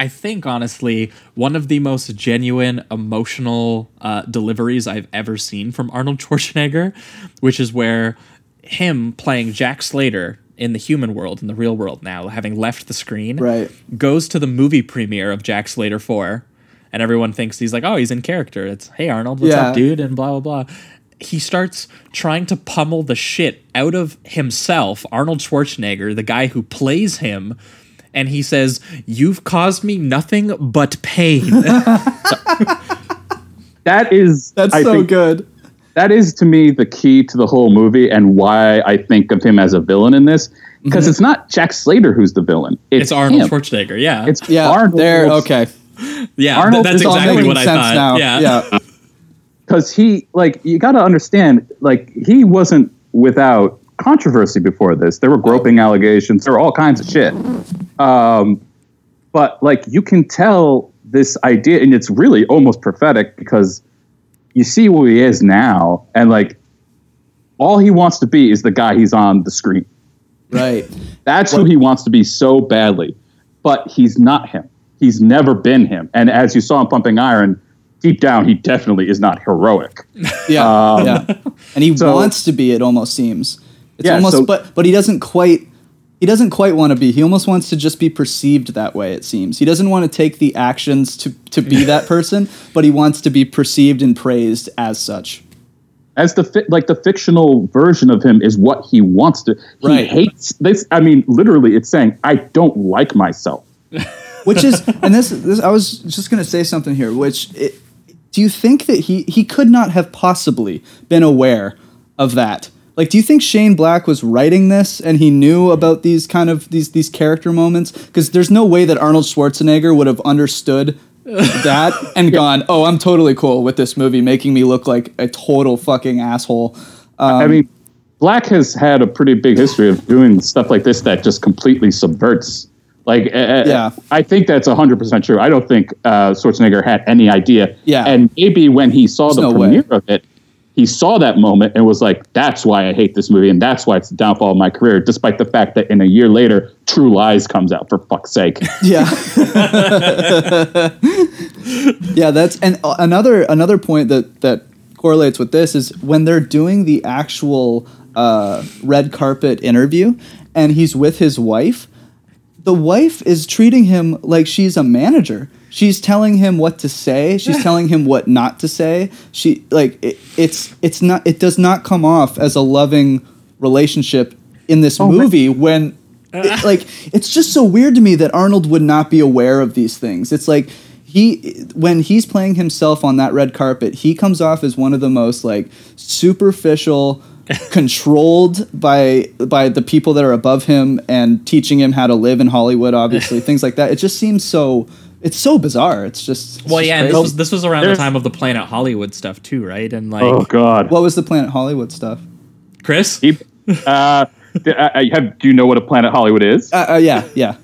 I think honestly, one of the most genuine emotional uh, deliveries I've ever seen from Arnold [laughs] Schwarzenegger, which is where him playing Jack Slater in the human world, in the real world now, having left the screen, Right. goes to the movie premiere of Jack Slater 4, and everyone thinks he's like, oh, he's in character. It's, hey, Arnold, what's Yeah. up, dude? And blah, blah, blah. He starts trying to pummel the shit out of himself, Arnold Schwarzenegger, the guy who plays him. And he says, You've caused me nothing but pain. [laughs] [laughs] That is that's I so think, good That is to me the key to the whole movie and why I think of him as a villain in this. Because mm-hmm. it's not Jack Slater who's the villain. It's, it's Arnold him. Schwarzenegger, yeah. It's yeah Arnold. there okay [laughs] yeah, th- that's exactly what I sense thought. now Yeah. yeah because he like you got to understand like he wasn't without controversy before this. There were groping allegations. There were all kinds of shit. Um, but like you can tell this idea and it's really almost prophetic because you see who he is now and like all he wants to be is the guy he's on the screen. Right. That's who he wants to be so badly. But he's not him. He's never been him. And as you saw in pumping iron deep down he definitely is not heroic. Yeah, Um, yeah. And he so- wants to be. It almost seems. It's Yeah, almost, so- but but he doesn't quite. He doesn't quite want to be. He almost wants to just be perceived that way. It seems he doesn't want to take the actions to to be that [laughs] person, but he wants to be perceived and praised as such. as the fi- like the fictional version of him is what he wants to he Right. hates this i mean literally it's saying i don't like myself [laughs] Which is, and this, this I was just gonna say something here. Which it, do you think that he he could not have possibly been aware of that? Like, do you think Shane Black was writing this and he knew about these kind of these these character moments? Because there's no way that Arnold Schwarzenegger would have understood [laughs] that and gone, "Oh, I'm totally cool with this movie making me look like a total fucking asshole." Um, i mean Black has had a pretty big history of doing stuff like this that just completely subverts. Like, uh, Yeah. I think that's hundred percent true. I don't think uh, Schwarzenegger had any idea. Yeah. and maybe when he saw the no way. premiere of it, he saw that moment and was like, "That's why I hate this movie, and that's why it's the downfall of my career." Despite the fact that in a year later, True Lies comes out for fuck's sake. [laughs] Yeah. yeah, that's and uh, another another point that that correlates with this is when they're doing the actual uh, red carpet interview, and he's with his wife. The wife is treating him like she's a manager. She's telling him what to say. She's [laughs] telling him what not to say. She like it, it's it's not it does not come off as a loving relationship in this oh, movie when [laughs] it- like it's just so weird to me that Arnold would not be aware of these things. It's like he when he's playing himself on that red carpet, he comes off as one of the most like superficial [laughs] controlled by by the people that are above him and teaching him how to live in Hollywood obviously things like that. It just seems so it's so bizarre. It's just it's Well, just yeah, and this was this was around There's- the time of the Planet Hollywood stuff too, right? And like oh God, what was the Planet Hollywood stuff? Chris, He- uh, [laughs] d- uh, uh, have, do you know what a Planet Hollywood is? Uh, uh, yeah, yeah.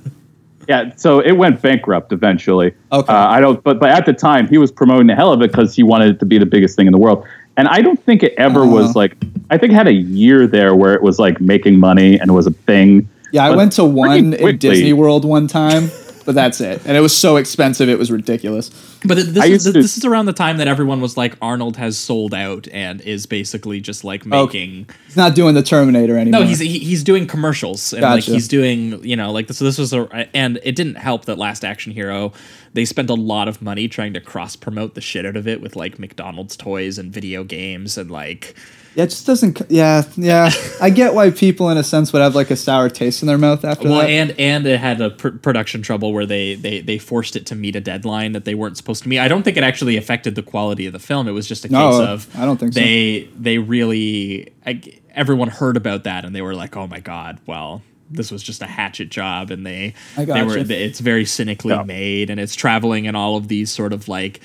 Yeah, so it went bankrupt eventually. Okay. Uh, I don't, but but at the time he was promoting the hell of it because he wanted it to be the biggest thing in the world. And I don't think it ever Uh-huh. was like. I think it had a year there where it was like making money and it was a thing. Yeah, I went to one pretty in Disney World one time, [laughs] but that's it. And it was so expensive, it was ridiculous. but this is, used to- this is around the time that everyone was like Arnold has sold out and is basically just like oh, making. He's not doing the Terminator anymore. No, he's he, he's doing commercials and like he's doing you know like this. This was a and it didn't help that Last Action Hero they spent a lot of money trying to cross promote the shit out of it with like McDonald's toys and video games and like Yeah, it just doesn't. Yeah, yeah. I get why people, in a sense, would have like a sour taste in their mouth after well that. and and it had a pr- production trouble where they they they forced it to meet a deadline that they weren't supposed to meet. I don't think it actually affected the quality of the film. It was just a No, case of I don't think so. they they really I, everyone heard about that and they were like, oh my god, well. This was just a hatchet job, and they they were. It's very cynically Yeah. made, and it's traveling in all of these sort of like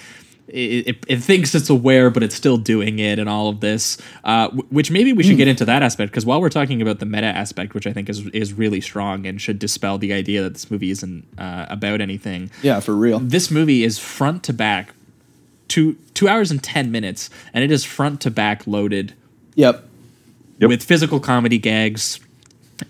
it, it, it thinks it's aware, but it's still doing it, and all of this. Uh, w- which maybe we should Hmm. get into that aspect because while we're talking about the meta aspect, which I think is is really strong and should dispel the idea that this movie isn't uh, about anything. yeah, for real. This movie is front to back, two two hours and ten minutes, and it is front to back loaded Yep. Yep. with physical comedy gags,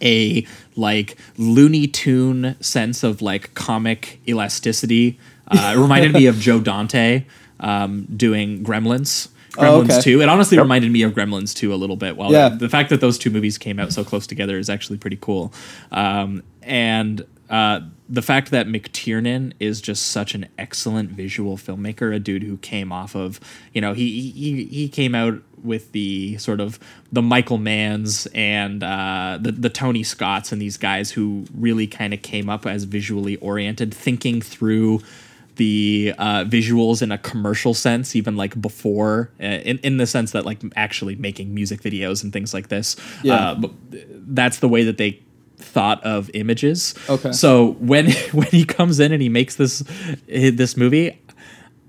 a like Looney Tune sense of like comic elasticity. Uh, it reminded me of Joe Dante um, doing Gremlins. Oh, Gremlins okay. 2. It honestly reminded me of Gremlins 2 a little bit. While Yeah. the fact that those two movies came out so close together is actually pretty cool. Um, and uh, the fact that McTiernan is just such an excellent visual filmmaker, a dude who came off of, you know, he he he came out with the sort of the Michael Manns and uh, the the Tony Scotts and these guys who really kind of came up as visually oriented, thinking through the uh, visuals in a commercial sense, even like before, uh, in in the sense that like actually making music videos and things like this. Yeah. Uh, that's the way that they thought of images. Okay. So when [laughs] when he comes in and he makes this this movie,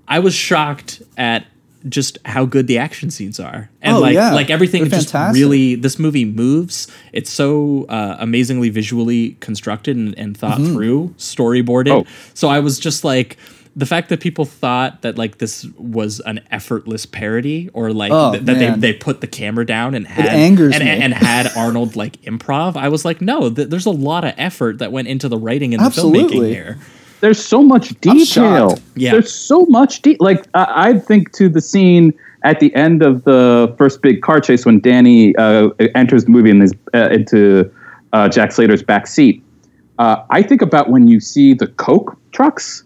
I was shocked at just how good the action scenes are and Oh, like yeah. like everything They're just fantastic. really this movie moves it's so uh, amazingly visually constructed and, and thought Mm-hmm. through storyboarded Oh. so i was just like the fact that people thought that like this was an effortless parody or like Oh, th- that they, man. they put the camera down and had and, and had arnold like improv i was like no th- there's a lot of effort that went into the writing and the Absolutely. filmmaking here There's so much detail. Yeah. There's so much de- like I I think to the scene at the end of the first big car chase when Danny uh, enters the movie in his, uh, into uh, Jack Slater's back seat. Uh, I think about when you see the Coke trucks.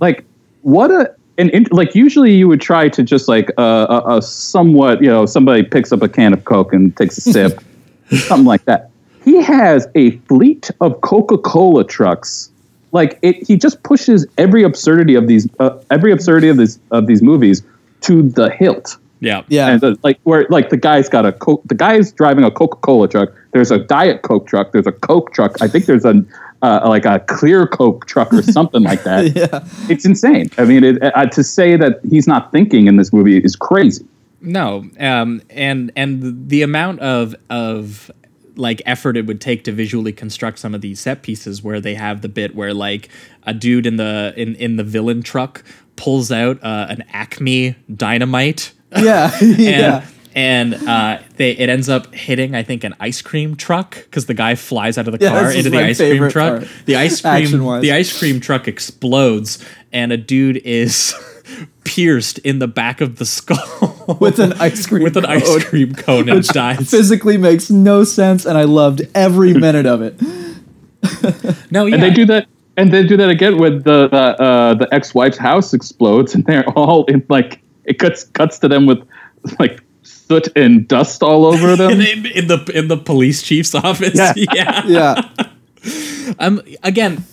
Like what a and int- like usually you would try to just like uh, a, a somewhat you know somebody picks up a can of Coke and takes a sip, [laughs] something like that. He has a fleet of Coca Cola trucks. Like it he just pushes every absurdity of these uh, every absurdity of this of these movies to the hilt. Yeah. Yeah. and the, like where like the guy's got a coke the guy's driving a coca-cola truck. There's a diet coke truck. There's a coke truck. I think there's a uh, like a clear coke truck or something like that [laughs] yeah. it's insane i mean it, uh, to say that he's not thinking in this movie is crazy No, um, and and the amount of of like effort it would take to visually construct some of these set pieces where they have the bit where like a dude in the in in the villain truck pulls out uh, an Acme dynamite. Yeah, [laughs] yeah. [laughs] And, and uh, they it ends up hitting I think an ice cream truck because the guy flies out of the Yeah, car into the ice cream truck. part, The ice cream the ice cream truck explodes and a dude is [laughs] pierced in the back of the skull with an ice cream with an ice cone, cream cone and which dies. Physically makes no sense, and I loved every minute of it. No, yeah. And they do that, and they do that again with the the, uh, the ex-wife's house explodes, and they're all in like it cuts cuts to them with like soot and dust all over [laughs] them. in, in the in the police chief's office. Yeah. [laughs] Yeah. Yeah, [laughs] Um again,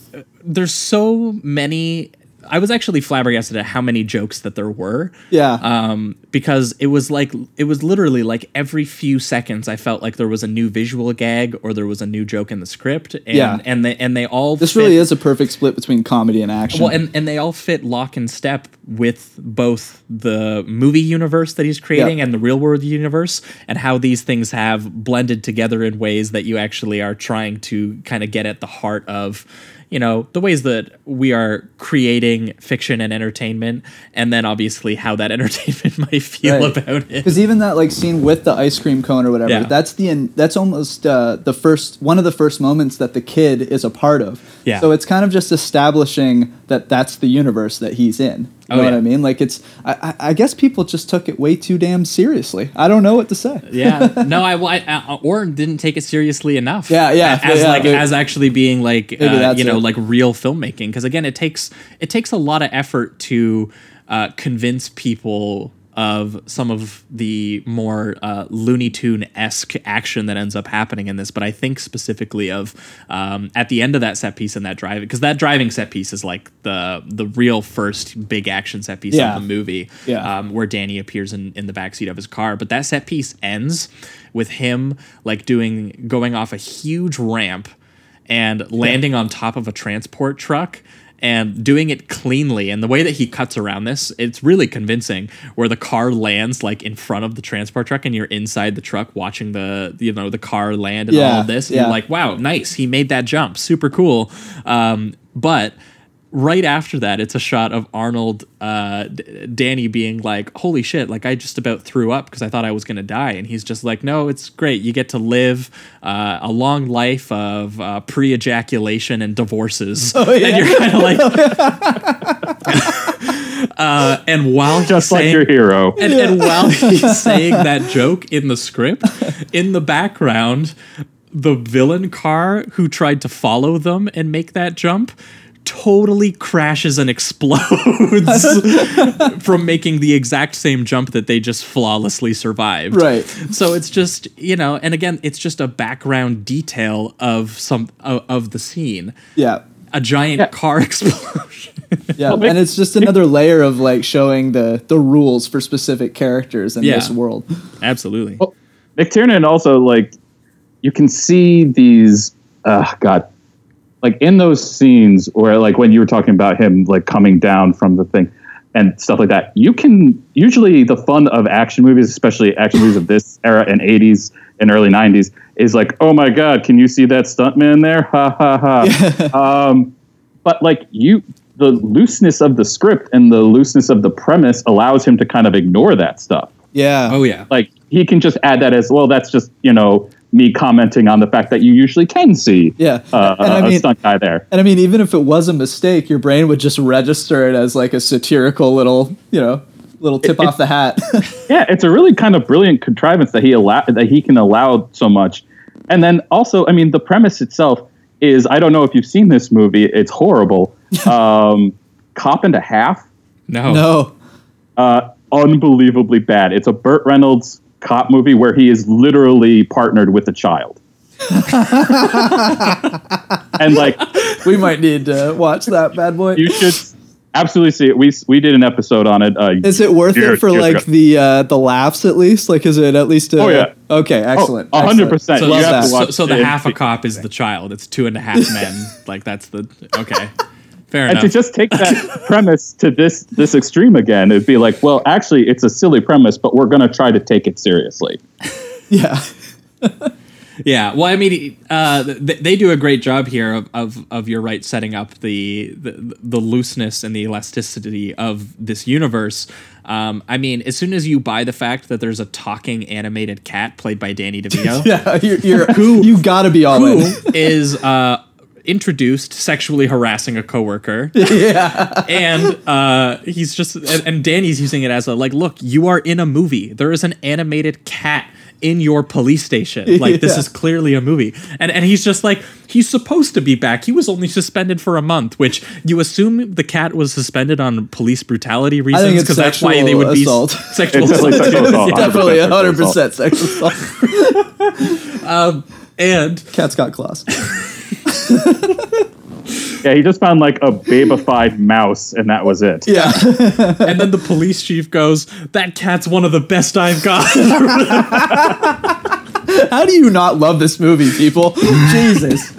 there's so many I was actually flabbergasted at how many jokes that there were. yeah. Um, because it was like it was literally like every few seconds I felt like there was a new visual gag or there was a new joke in the script. And Yeah. and they and they all this fit- really is a perfect split between comedy and action. Well, and, and they all fit lock and step with both the movie universe that he's creating and the real world universe, and how these things have blended together in ways that you actually are trying to kind of get at the heart of, you know, the ways that we are creating fiction and entertainment, and then obviously how that [laughs] entertainment might feel Right. about it. Because even that like scene with the ice cream cone or whatever, Yeah. that's the that's almost uh, the first one of the first moments that the kid is a part of. Yeah. So it's kind of just establishing that that's the universe that he's in. You Oh, know what. I mean? Like it's I, I guess people just took it way too damn seriously. I don't know what to say. yeah no i, I uh, or didn't take it seriously enough Yeah, yeah, as yeah, like maybe- as actually being like uh, you know it. like real filmmaking because again it takes it takes a lot of effort to uh, convince people of some of the more uh, Looney Tune esque action that ends up happening in this, but I think specifically of um, at the end of that set piece and that driving because that driving set piece is like the the real first big action set piece Yeah. of the movie Yeah. um, where Danny appears in, in the backseat of his car. But that set piece ends with him like doing going off a huge ramp and landing on top of a transport truck and doing it cleanly. And the way that he cuts around this, it's really convincing. Where the car lands like in front of the transport truck, and you're inside the truck watching the you know the car land and all of this. And yeah. You're like, wow, nice. He made that jump. Super cool. Um, but right after that, it's a shot of Arnold, uh, D- Danny being like, "Holy shit!" Like I just about threw up because I thought I was gonna die, and he's just like, "No, it's great. You get to live uh, a long life of uh, pre-ejaculation and divorces." [laughs] Oh, And you're kind of like, [laughs] uh, and while he's Just like your hero. and, and while [laughs] he's saying that joke in the script, in the background, the villain car who tried to follow them and make that jump totally crashes and explodes [laughs] from making the exact same jump that they just flawlessly survived. Right. So it's just, you know, and again, it's just a background detail of some of, of the scene. Yeah. A giant car [laughs] explosion. Yeah, and it's just another layer of like showing the the rules for specific characters in Yeah. this world. Absolutely. Nick Tiernan also like you can see these uh god like in those scenes where like when you were talking about him like coming down from the thing and stuff like that you can usually the fun of action movies especially action movies of this era and 80s and early 90s is like oh my god can you see that stuntman there ha ha ha [laughs] um but like you the looseness of the script and the looseness of the premise allows him to kind of ignore that stuff Yeah. Oh yeah. like he can just add that as well. That's just you know me commenting on the fact that you usually can see Yeah. uh, And I a mean- stunt guy there. And I mean, even if it was a mistake, your brain would just register it as like a satirical little, you know, little tip It- off the hat. [laughs] Yeah, it's a really kind of brilliant contrivance that he allow that he can allow so much. And then also, I mean, the premise itself is I don't know if you've seen this movie. It's horrible. [laughs] um, Cop and a Half. No. no. uh, unbelievably bad. It's a Burt Reynolds cop movie where he is literally partnered with a child. [laughs] and like We might need to watch that bad boy. you should absolutely see it. We we did an episode on it. Uh, Is it worth years- it for like ago. the uh, the laughs at least? Like, is it at least? A, Oh, yeah. Okay, excellent. a hundred percent. So, You so, so the half a cop is the child. It's two and a half men. [laughs] like that's the okay. Fair and to just take that [laughs] premise to this this extreme again, it'd be like, well, actually, it's a silly premise, but we're going to try to take it seriously. [laughs] Yeah. [laughs] Yeah, well, I mean, uh, th- they do a great job here of, of, of you're right, setting up the, the the looseness and the elasticity of this universe. Um, I mean, as soon as you buy the fact that there's a talking animated cat played by Danny DeVito, Yeah, you're, you're you gotta be all who in. is uh, introduced sexually harassing a coworker. [laughs] Yeah. and uh, he's just and, and Danny's using it as a like, look, you are in a movie. There is an animated cat in your police station. Like this is clearly a movie. And and he's just like he's supposed to be back. He was only suspended for a month, which you assume the cat was suspended on police brutality I think reasons it's because that's why sexual they would assault. be [laughs] sexual It's definitely assault. sexual assault. Yeah. [laughs] Definitely 100% 100% sexual assault. Um, and Cat's got claws. Yeah, he just found like a babified mouse, and that was it. Yeah. [laughs] and then the police chief goes, "That cat's one of the best I've got." [laughs] How do you not love this movie, people? [laughs] Jesus.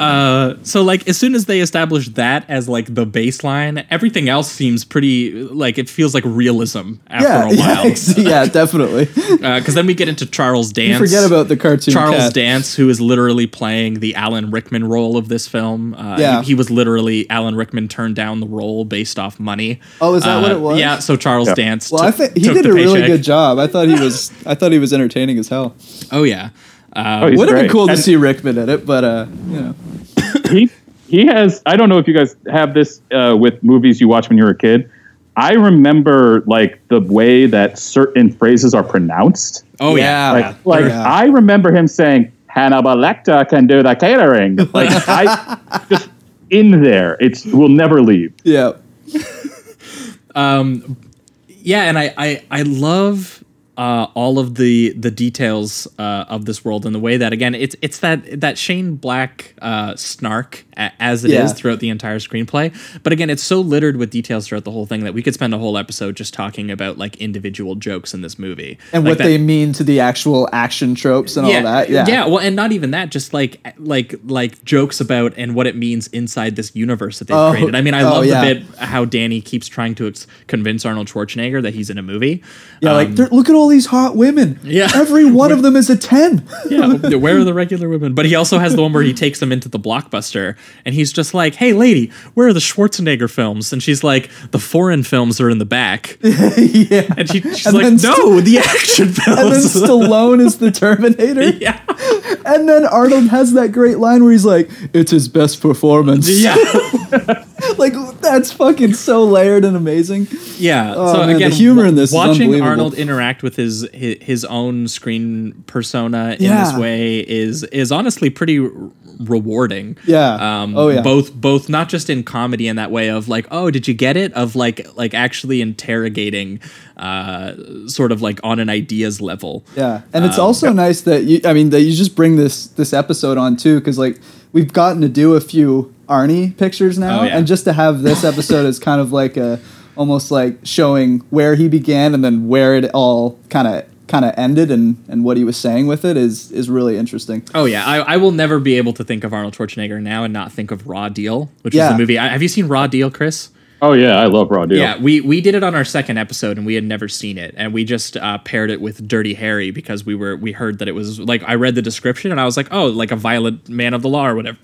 Uh, so like as soon as they establish that as like the baseline, everything else seems pretty like it feels like realism after Yeah, a [laughs] while. yeah, ex- yeah, definitely. Because then we get into Charles Dance. You forget about the cartoon Charles cat. Dance, who is literally playing the Alan Rickman role of this film. Uh, Yeah. he, he was literally Alan Rickman turned down the role based off money. Oh, is that what Uh, it was? Yeah. So Charles Dance. Well, I think he took did the a really good job. I thought he was. [laughs] I thought he was entertaining as hell. Oh yeah. Uh, Oh, Would have been great. cool to And- see Rickman in it, but uh, you know. [coughs] he he has i don't know if you guys have this uh, with movies you watch when you were a kid i remember like the way that certain phrases are pronounced oh yeah. like, like Yeah. i remember him saying hannibal lecter can do the catering [laughs] like i just in there it's will never leave Yeah. [laughs] um yeah and i i, I love uh, all of the the details uh, of this world and the way that again it's it's that that Shane Black uh, snark a, as it is Yeah. throughout the entire screenplay. But again, it's so littered with details throughout the whole thing that we could spend a whole episode just talking about like individual jokes in this movie And Like what that- they mean to the actual action tropes and all that. Yeah. yeah. Well, and not even that, just like like like jokes about and what it means inside this universe that they've Oh, created. I mean, I oh, love yeah. the bit how Danny keeps trying to ex- convince Arnold Schwarzenegger that he's in a movie. Yeah, like Um, "There- look at all these hot women. Yeah. Every one of them is a 10. [laughs] yeah, where are the regular women? But he also has the one where he takes them into the blockbuster and he's just like, "Hey, lady, where are the Schwarzenegger films?" And she's like, "The foreign films are in the back." [laughs] yeah. And she, she's And like, "No, St- the action films." [laughs] And then Stallone is the Terminator. yeah, And then Arnold has that great line where he's like, it's his best performance. yeah. [laughs] like, that's fucking so layered and amazing. Yeah. Oh, so man, the again, humor wa- in this watching. Arnold interact with his, his his own screen persona in Yeah. this way is is honestly pretty r- rewarding. Yeah. Um, Oh, yeah. Both both not just in comedy in that way of like, oh, did you get it? Of like like actually interrogating, uh, sort of like on an ideas level. Yeah, and it's Um, also nice that you. I mean, that you just bring this this episode on too, because like we've gotten to do a few Arnie pictures now, Oh, yeah. and just to have this [laughs] episode is kind of like a almost like showing where he began and then where it all kind of kind of ended and and what he was saying with it is is really interesting. Oh yeah, I, I will never be able to think of Arnold Schwarzenegger now and not think of Raw Deal, which is the movie. I, have you seen Raw Deal, Chris? oh yeah i love raw deal Yeah, we we did it on our second episode, and we had never seen it, and we just uh, paired it with Dirty Harry because we were we heard that it was like I read the description, and I was like, oh, like a violent man of the law or whatever.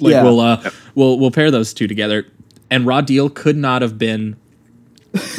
Like Yeah. we'll uh we'll we'll pair those two together, and Raw Deal could not have been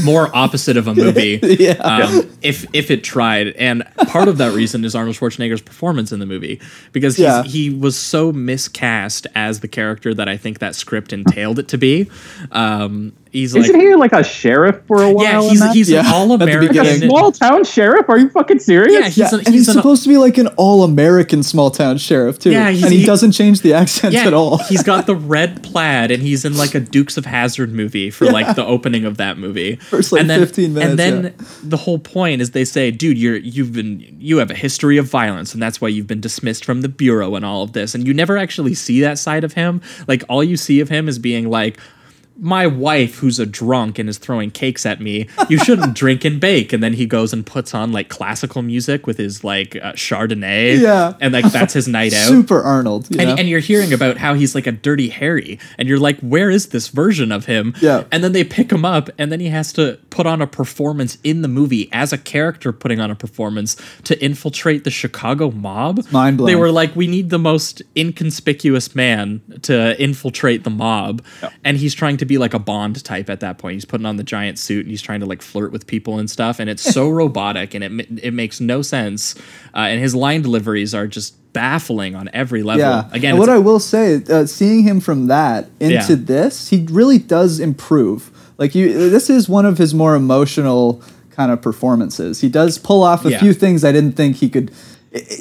more opposite of a movie [laughs] Yeah. um, if if it tried. And part of that reason is Arnold Schwarzenegger's performance in the movie because he's, Yeah. he was so miscast as the character that I think that script entailed it to be. Um, he's like isn't he like a sheriff for a while yeah, he's that? he's Yeah, an all American. beginning. small town sheriff are you fucking serious Yeah, he's yeah, an, and he's an- supposed to be like an all American small town sheriff too. Yeah, he's- and he, he- doesn't change the accents yeah, at all. he's got the [laughs] red plaid, and he's in like a Dukes of Hazzard movie for like the opening of that movie. First, like, and then, 15 minutes, And then yeah. the whole point is they say, "Dude, you're you've been you have a history of violence, and that's why you've been dismissed from the bureau and all of this." And you never actually see that side of him. Like all you see of him is being like. My wife who's a drunk and is throwing cakes at me you shouldn't [laughs] drink and bake and then he goes and puts on like classical music with his like uh, chardonnay Yeah. and like that's his night out Super Arnold. You and, and you're hearing about how he's like a dirty Harry, and you're like, where is this version of him? Yeah. And then they pick him up, and then he has to put on a performance in the movie as a character putting on a performance to infiltrate the Chicago mob. mind-blowing. They were like, we need the most inconspicuous man to infiltrate the mob, and he's trying to be like a Bond type at that point. He's putting on the giant suit and he's trying to like flirt with people and stuff, and it's so [laughs] robotic and it it makes no sense. Uh, and his line deliveries are just baffling on every level. Yeah. Again, and what I will say, uh, seeing him from that into Yeah. this, he really does improve. Like you, this is one of his more emotional kind of performances. He does pull off a Yeah. few things I didn't think he could.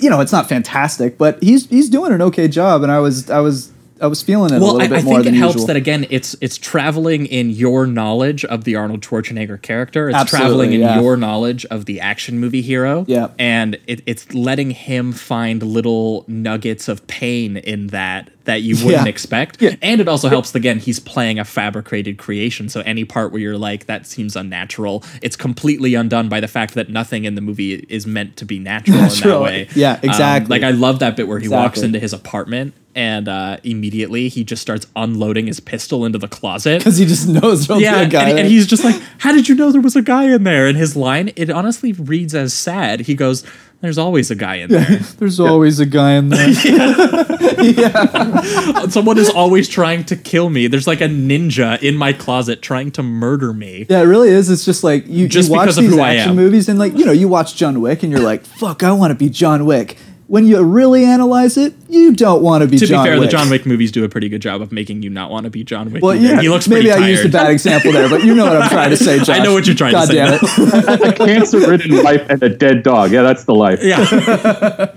You know, it's not fantastic, but he's he's doing an okay job, and I was I was I was feeling it a well, little I, bit I more think it helps usual. that again, it's it's traveling in your knowledge of the Arnold Schwarzenegger character. It's Absolutely, traveling in yeah. your knowledge of the action movie hero. Yeah. and it, it's letting him find little nuggets of pain in that that you wouldn't Yeah. expect. And it also helps again, he's playing a fabricated creation. So any part where you're like, that seems unnatural, it's completely undone by the fact that nothing in the movie is meant to be natural, in that way. Yeah, Um, exactly. like I love that bit where he walks into his apartment and uh, immediately he just starts unloading his pistol into the closet. because he just knows there'll Yeah, be a guy and, and he's just like, "How did you know there was a guy in there?" And his line, it honestly reads as sad. He goes, "There's always a guy in there. [laughs] There's always a guy in there. [laughs] yeah, [laughs] Someone is always trying to kill me. There's like a ninja in my closet trying to murder me." Yeah, it really is. It's just like you, Just you watch these action movies and like you know you watch John Wick and you're like, "Fuck, I want to be John Wick." When you really analyze it, you don't want to be To John be fair, Wick. the John Wick movies do a pretty good job of making you not want to be John Wick. Well, yeah, he looks maybe pretty I used a bad example there, but you know what I'm trying to say, [laughs] Josh. I know what you're trying to say. God damn it. a cancer-ridden wife and a dead dog. Yeah, that's the life. Yeah, [laughs]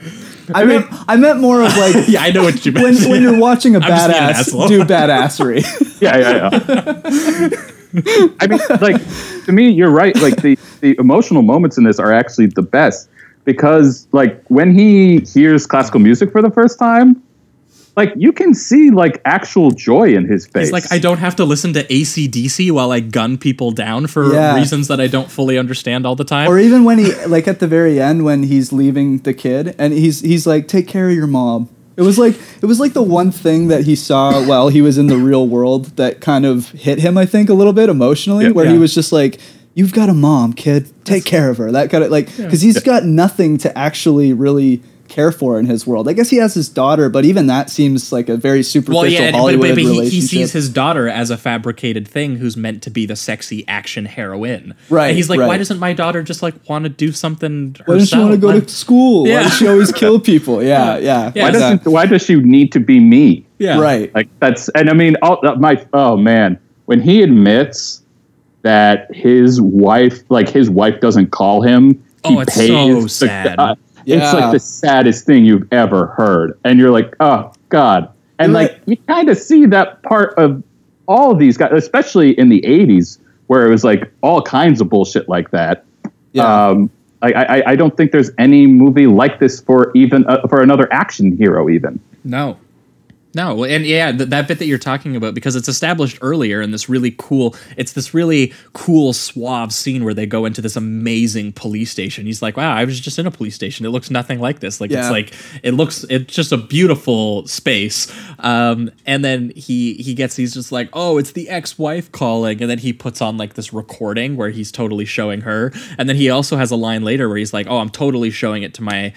I meant I meant more of like [laughs] yeah, I know what you when meant. when you're watching a I'm just being an badass do badassery. yeah, yeah, yeah. I mean, like to me, you're right. Like the the emotional moments in this are actually the best because, like, when he hears classical music for the first time, like you can see like actual joy in his face. He's like, I don't have to listen to ACDC while I gun people down for Yeah. reasons that I don't fully understand all the time. or even when he like at the very end when he's leaving the kid and he's he's like, "Take care of your mom." It was like it was like the one thing that he saw while he was in the real world that kind of hit him, I think, a little bit emotionally, Yeah. where he was just like, "You've got a mom, kid. Take care of her." That kind of like because he's got nothing to actually really care for in his world. I guess he has his daughter, but even that seems like a very superficial well, yeah, but, Hollywood but, but he, relationship. he sees his daughter as a fabricated thing who's meant to be the sexy action heroine. Right, And he's like, why doesn't my daughter just like want to do something herself? Why doesn't she want to go Why- to school? Why does she always kill [laughs] people? Yeah, yeah. Yeah, why exactly. doesn't why does she need to be me? Yeah. Right. Like that's and I mean, all, uh, my oh man, when he admits that his wife, like his wife, doesn't call him. Oh, he it's pays so the- sad. uh, It's like the saddest thing you've ever heard, and you're like, oh god. And like you kind of see that part of all of these guys, especially in the '80s, where it was like all kinds of bullshit like that. Yeah. Um, I, I, I don't think there's any movie like this for even uh, for another action hero even. No. No, and yeah, th- that bit that you're talking about because it's established earlier in this really cool. It's this really cool, suave scene where they go into this amazing police station. He's like, "Wow, I was just in a police station. It looks nothing like this. Like Yeah. it's like it looks. It's just a beautiful space." Um, and then he he gets he's just like, "Oh, it's the ex-wife calling," and then he puts on like this recording where he's totally showing her. And then he also has a line later where he's like, "Oh, I'm totally showing it to my."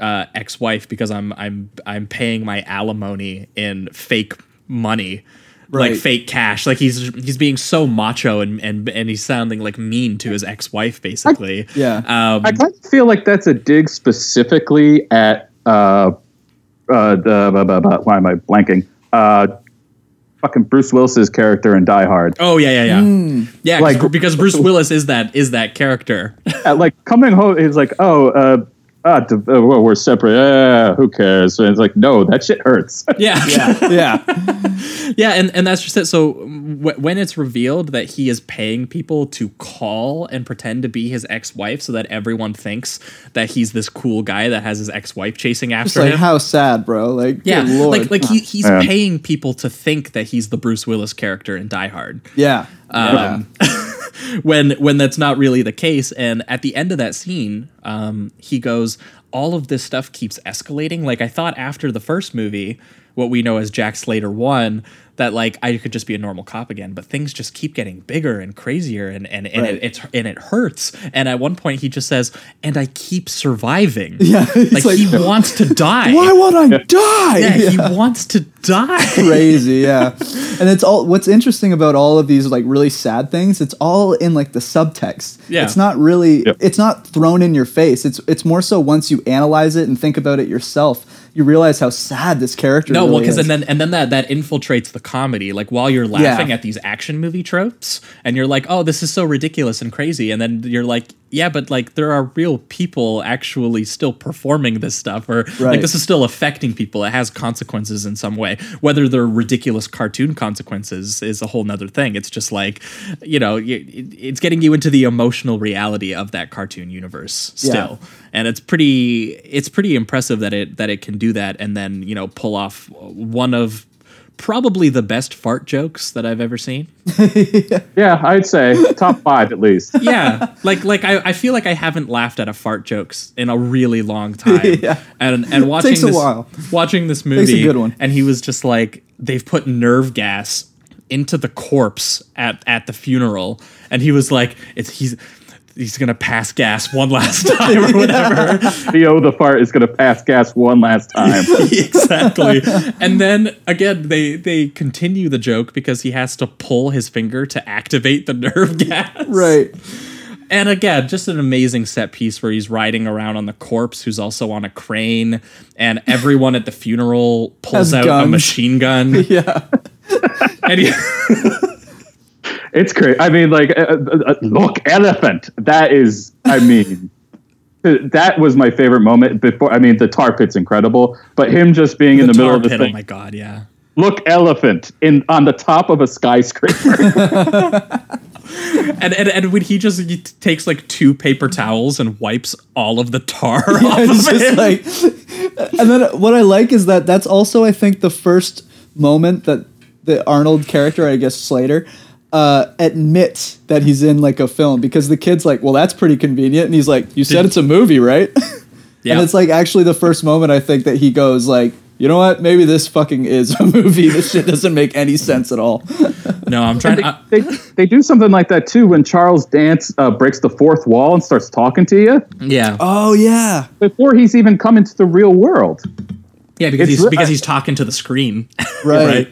Uh, ex-wife because I'm I'm I'm paying my alimony in fake money. Like fake cash, like he's he's being so macho and and and he's sounding like mean to his ex-wife, basically. Yeah. Um, I kind of feel like that's a dig specifically at uh, uh, the blah, blah, blah, why am I blanking? Uh, fucking Bruce Willis's character in Die Hard. oh yeah, yeah, yeah, yeah. 'cause- Like- because Bruce [laughs] Willis is that is that character. Uh, like coming home, he's like, oh, uh, ah, d- uh, well, we're separate. Uh, who cares? And it's like, no, that shit hurts. [laughs] Yeah. Yeah, [laughs] yeah, yeah, and and that's just it. So w- when it's revealed that he is paying people to call and pretend to be his ex-wife, so that everyone thinks that he's this cool guy that has his ex-wife chasing after like him. how sad, bro. Like, yeah, good lord. like like he, he's Yeah. paying people to think that he's the Bruce Willis character in Die Hard. yeah, Um, [laughs] when when that's not really the case. And at the end of that scene, um, he goes, "All of this stuff keeps escalating." Like I thought after the first movie, what we know as Jack Slater one, that like I could just be a normal cop again, but things just keep getting bigger and crazier, and and, and Right. it, it's and it hurts. And at one point, he just says, "And I keep surviving." Yeah, [laughs] like, like- he wants to die. [laughs] Why would I [laughs] die? Yeah, he wants to die. crazy yeah and it's all what's interesting about all of these like really sad things it's all in like the subtext Yeah. it's not really Yep. it's not thrown in your face it's it's more so once you analyze it and think about it yourself you realize how sad this character is. No, really well, because and then and then that that infiltrates the comedy. Like while you're laughing Yeah. at these action movie tropes, and you're like, "Oh, this is so ridiculous and crazy," and then you're like, "Yeah, but like there are real people actually still performing this stuff, or like this is still affecting people. It has consequences in some way. Whether they're ridiculous cartoon consequences is a whole nother thing. It's just like, you know, it's getting you into the emotional reality of that cartoon universe still." and it's pretty it's pretty impressive that it that it can do that and then you know pull off one of probably the best fart jokes that I've ever seen. [laughs] yeah, I'd say top five at least. [laughs] Yeah, like like I, I feel like I haven't laughed at a fart jokes in a really long time. [laughs] Yeah. and and watching Takes a this while. watching this a movie, good one. and he was just like they've put nerve gas into the corpse at at the funeral, and he was like it's he's. He's gonna pass gas one last [laughs] time or [laughs] whatever. Leo the fart is going to pass gas one last time. [laughs] exactly. And then again, they they continue the joke because he has to pull his finger to activate the nerve gas. right And again, just an amazing set piece where he's riding around on the corpse, who's also on a crane, and everyone at the funeral pulls Has out a machine gun. yeah And he, It's crazy. I mean, like, uh, uh, uh, look, elephant. That is, I mean, [laughs] uh, that was my favorite moment. Before, I mean, the tar pit's incredible, but him just being in the middle tar of the pit, oh my god, yeah. Look, elephant in on the top of a skyscraper. [laughs] [laughs] And, and and when he just he t- takes like two paper towels and wipes all of the tar off it's of just him. like and then what i like is that that's also i think the first moment that the arnold character i guess slater uh, admits that he's in like a film because the kid's like well that's pretty convenient and he's like you said it's a movie right? [laughs] Yeah. and it's like actually the first moment i think that he goes like you know what? Maybe this fucking is a movie. This shit doesn't make any sense at all. [laughs] No, I'm trying to. they, they they do something like that too when Charles Dance uh, breaks the fourth wall and starts talking to you. Yeah, oh yeah. Before he's even come into the real world. yeah, because it's he's because he's talking to the screen, [laughs] right,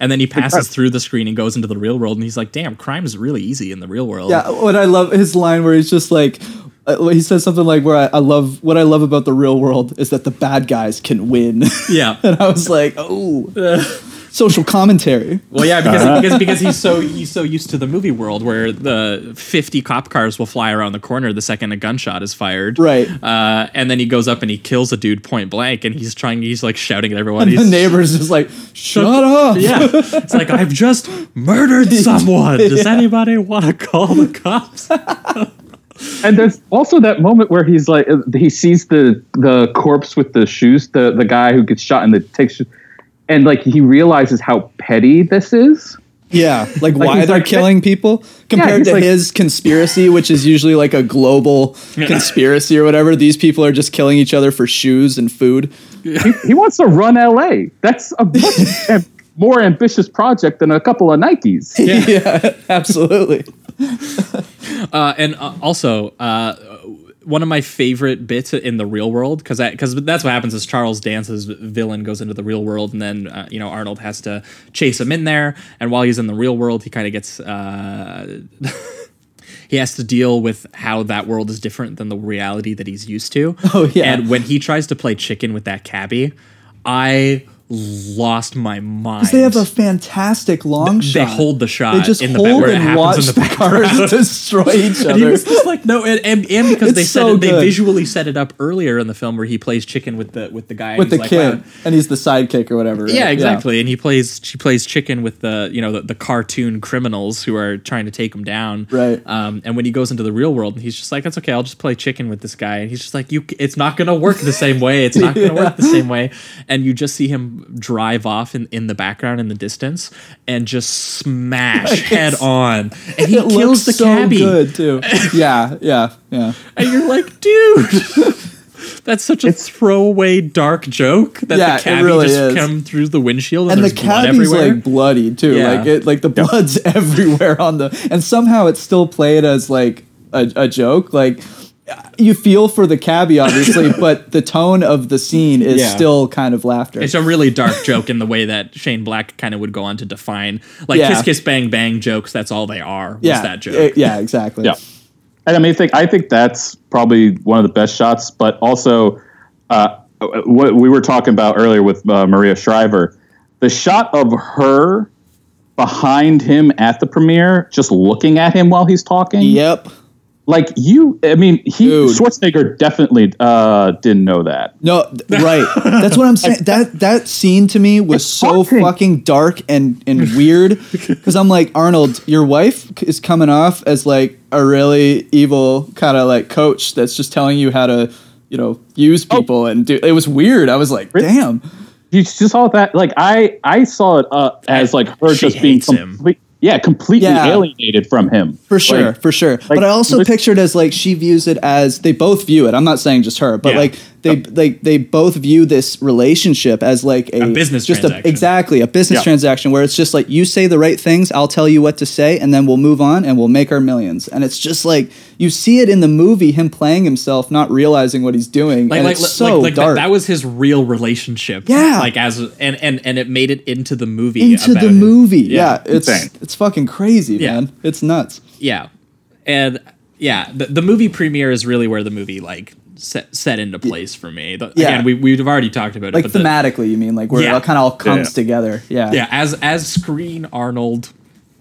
And then he passes through the screen and goes into the real world, and he's like, "Damn, crime is really easy in the real world." Yeah, what I love his line where he's just like, uh, he says something like, "Where I, I love what I love about the real world is that the bad guys can win," yeah. [laughs] and I was like, "Oh, [laughs] social commentary." Well, yeah, because [laughs] because because he's so he's so used to the movie world where the fifty cop cars will fly around the corner the second a gunshot is fired, Right. Uh, and then he goes up and he kills a dude point blank, and he's trying, he's like shouting at everyone. And the he's, neighbor's just like, "Shut up!" Yeah, it's like I've just murdered [laughs] someone. Does anybody want to call the cops? [laughs] And there's also that moment where he's like, uh, he sees the the corpse with the shoes, the the guy who gets shot and the takes, and like he realizes how petty this is. Yeah, [laughs] like, Like, why he's they're like- killing people compared he's to like- his conspiracy, which is usually like a global conspiracy or whatever. These people are just killing each other for shoes and food. He, he wants to run L.A. That's a [laughs] much am- more ambitious project than a couple of Nikes. yeah, [laughs] absolutely. Uh, and uh, also, uh, one of my favorite bits in the real world, because because that's what happens is Charles Dance's villain goes into the real world, and then uh, you know Arnold has to chase him in there, and while he's in the real world, he kind of gets. Uh, [laughs] He has to deal with how that world is different than the reality that he's used to. Oh, yeah. And when he tries to play chicken with that cabbie, I lost my mind. Because they have a fantastic long They shot. They hold the shot They just in hold it and watch the the, cars [laughs] destroy each And he other. was just like, no, and, and, and because they It's said so it, they visually set it up earlier in the film where he plays chicken with the with the guy with the he's kid, like, wow. and he's the sidekick or whatever. right? Yeah, exactly. And he plays she plays chicken with the you know the, the cartoon criminals who are trying to take him down. Right. Um, and when he goes into the real world, and he's just like, "That's okay. I'll just play chicken with this guy." And he's just like, "You, it's not gonna work the same way. It's not gonna [laughs] work the same way." And you just see him drive off in, in the background in the distance and just smash head on, and he It kills looks the so cabbie. good too. [laughs] Yeah, yeah, yeah. And you're like, dude. [laughs] That's such a throwaway dark joke that Yeah, the it cabbie really just is. come through the windshield and, and the there's blood cabbie's everywhere. like bloody too. Yeah. Like it, like the blood's [laughs] everywhere on the, and somehow it's still played as like a, a joke. Like you feel for the cabbie, obviously, [laughs] but the tone of the scene is Yeah. still kind of laughter. It's a really dark joke in the way that Shane Black kind of would go on to define, like Yeah. kiss kiss bang bang jokes. That's all they are. Was yeah, that joke? eh, yeah, exactly. Yeah. And I mean, I think I think that's probably one of the best shots. But also, uh, what we were talking about earlier with uh, Maria Shriver, the shot of her behind him at the premiere, just looking at him while he's talking. Yep. Like you, I mean, he Dude. Schwarzenegger definitely uh, didn't know that. No, right. That's what I'm saying. [laughs] That that scene to me was so fucking dark and and weird because I'm like Arnold, your wife is coming off as like a really evil kind of like coach that's just telling you how to you know use Oh. people and do. It was weird. I was like, damn. You just saw that, like I, I saw it uh, as like her She just being complete, yeah, completely Yeah. alienated from him For sure, Like, for sure. but I also pictured as like she views it as they both view it. I'm not saying just her, but Yeah. like they like they both view this relationship as like a, A business just transaction. A, exactly a business Yeah. transaction where it's just like you say the right things, I'll tell you what to say, and then we'll move on and we'll make our millions. And it's just like you see it in the movie, him playing himself, not realizing what he's doing, Like, and like, it's like, so like that, dark. that was his real relationship. Yeah. Like as and and and it made it into the movie. into the him. movie. Yeah, it's Insane. it's fucking crazy, Yeah. man. It's nuts. Yeah, and yeah, the, the movie premiere is really where the movie like set set into place for me. The- Yeah. Again, we we've already talked about Like it, but the, thematically, you mean like where Yeah. it kind of all comes Yeah. together. Yeah, yeah, as as Screen Arnold,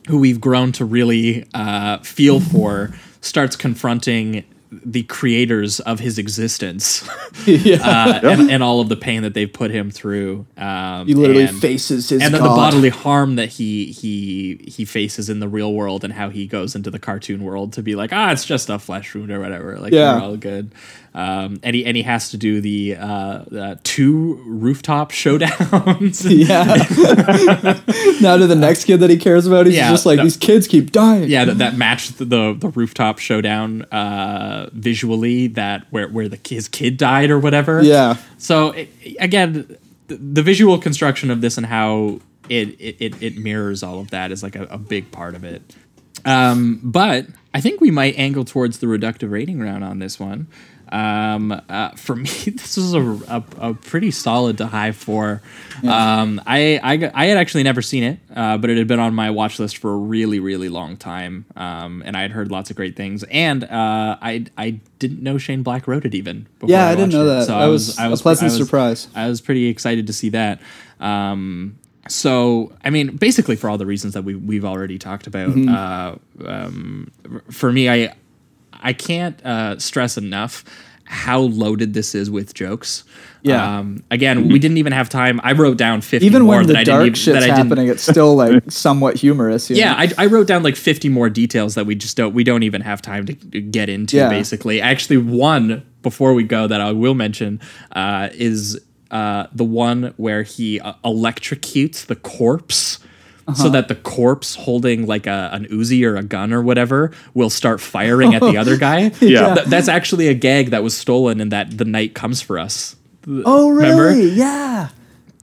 who we've grown to really uh, feel for, starts confronting the creators of his existence [laughs] yeah. uh, and, and all of the pain that they've put him through. Um, He literally and, faces his and then the bodily harm that he he he faces in the real world and how he goes into the cartoon world to be like ah it's just a flesh wound or whatever like Yeah. we're all good um, and he and he has to do the uh, uh, two rooftop [laughs] showdowns [laughs] Yeah. [laughs] now to the next kid that he cares about, he's Yeah, just like these kids keep dying. yeah that, that matched the, the the rooftop showdown uh, visually that where where the his kid died or whatever Yeah. so it, again the, the visual construction of this and how it it, it, it mirrors all of that is like a, a big part of it um, but I think we might angle towards the reductive rating round on this one. Um, uh, for me, [laughs] this was a, a, a pretty solid to high four. Um, I, I, I had actually never seen it, uh, but it had been on my watch list for a really, really long time. Um, and I had heard lots of great things. And uh, I, I didn't know Shane Black wrote it even. Before Yeah, I didn't know it. that. I was I was a pleasant I was- surprise. I was pretty excited to see that. Um, so, I mean, basically for all the reasons that we we've already talked about. Mm-hmm. Uh, um, for me, I I can't uh, stress enough how loaded this is with jokes. Yeah. Um, again, we didn't even have time. I wrote down fifty Even more when the I didn't dark even, shit's that I didn't- happening, it's still like [laughs] somewhat humorous. you yeah? I, I wrote down like 50 more details that we just don't we don't even have time to get into Yeah. basically. Actually one before we go that I will mention uh, is uh, the one where he uh, electrocutes the corpse Uh-huh. so that the corpse holding like a, an Uzi or a gun or whatever will start firing at the other guy. [laughs] Yeah. Th- that's actually a gag that was stolen in that The Night Comes for Us. oh, Remember? really? Yeah.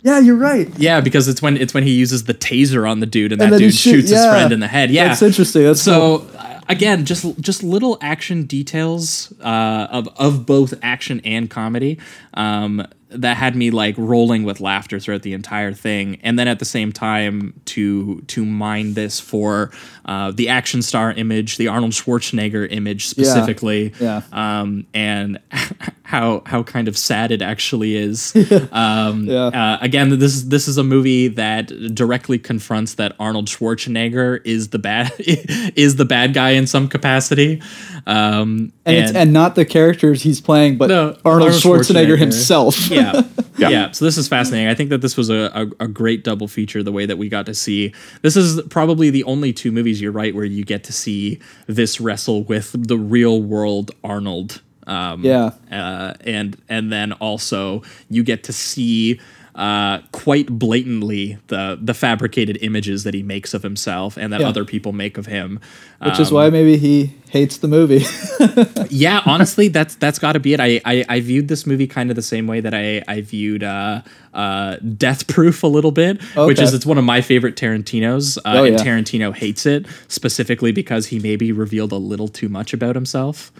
Yeah, you're right. Yeah, because it's when it's when he uses the taser on the dude and, And that dude shoot- shoots his friend in the head. Yeah, That's interesting. That's so uh, again, just just little action details uh, of of both action and comedy um, that had me like rolling with laughter throughout the entire thing, and then at the same time to to mine this for uh, the action star image, the Arnold Schwarzenegger image specifically, Yeah. um, and [laughs] how how kind of sad it actually is. [laughs] um, uh, again, this is this is a movie that directly confronts that Arnold Schwarzenegger is the bad [laughs] is the bad guy in some capacity. Um, and, it's and not the characters he's playing, but No, Arnold, Schwarzenegger, himself. [laughs] yeah. yeah. So this is fascinating. I think that this was a, a, a great double feature, the way that we got to see. This is probably the only two movies, you're right, where you get to see this wrestle with the real world Arnold. Um, Yeah. Uh, and and then also you get to see uh, quite blatantly the the fabricated images that he makes of himself and that Yeah. other people make of him. which is Um, why maybe he hates the movie. [laughs] yeah, honestly, that's that's got to be it. I, I I viewed this movie kind of the same way that I I viewed uh, uh, Death Proof a little bit, which is it's one of my favorite Tarantino's, uh, Oh, and yeah. Tarantino hates it specifically because he maybe revealed a little too much about himself.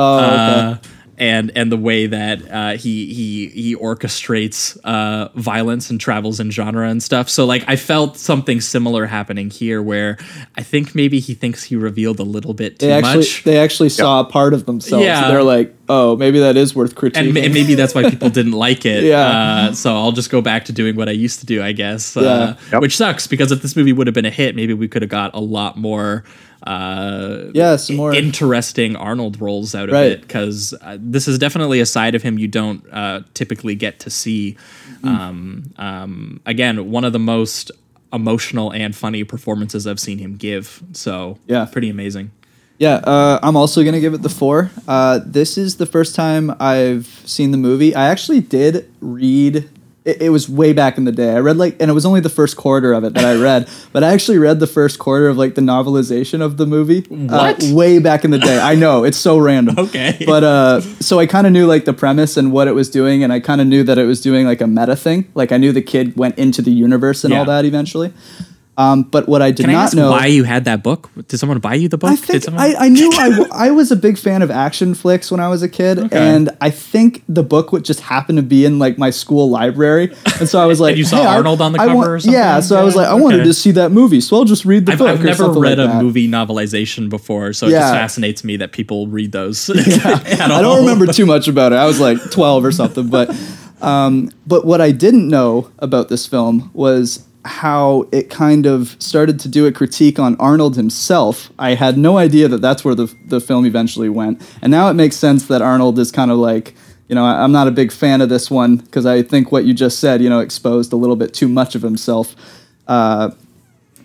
Oh, okay. Uh, and and the way that uh, he he he orchestrates uh, violence and travels in genre and stuff. So like I felt something similar happening here, where I think maybe he thinks he revealed a little bit too they actually much. they actually saw a part of themselves. Yeah. They're like, oh, maybe that is worth critiquing. and ma- maybe that's why people didn't like it. [laughs] Yeah. Uh, so I'll just go back to doing what I used to do, I guess. Uh, Yeah. Yep. Which sucks because if this movie would have been a hit, maybe we could have got a lot more. Uh, Yeah, some more- interesting Arnold roles out of Right. it because uh, this is definitely a side of him you don't uh, typically get to see. Hmm. Um, um, again, one of the most emotional and funny performances I've seen him give. So Yeah. pretty amazing. Yeah, uh, I'm also gonna give it the four. Uh, this is the first time I've seen the movie. I actually did read. It, it was way back in the day. I read like, and it was only the first quarter of it that I read. [laughs] but I actually read the first quarter of like the novelization of the movie. What? Uh, way back in the day. I know it's so random. [laughs] Okay. But uh, so I kind of knew like the premise and what it was doing, and I kind of knew that it was doing like a meta thing. Like I knew the kid went into the universe and all that eventually. Um, but what I did Can I not ask know why you had that book? Did someone buy you the book? I Did think someone? I, I knew I, [laughs] w- I was a big fan of action flicks when I was a kid, and I think the book would just happen to be in like my school library, and so I was [laughs] like, And you saw hey, I- Arnold on the I cover want- or something? Yeah, so I was like, I wanted to see that movie, so I'll just read the I've, book. I've never read like a that. movie novelization before, so it Yeah. just fascinates me that people read those. [laughs] I don't remember too much about it. I was like 12 or something, but um, but what I didn't know about this film was how it kind of started to do a critique on Arnold himself. I had no idea that that's where the the film eventually went, and now it makes sense that Arnold is kind of like. You know, I'm not a big fan of this one because I think what you just said, you know, exposed a little bit too much of himself. Uh,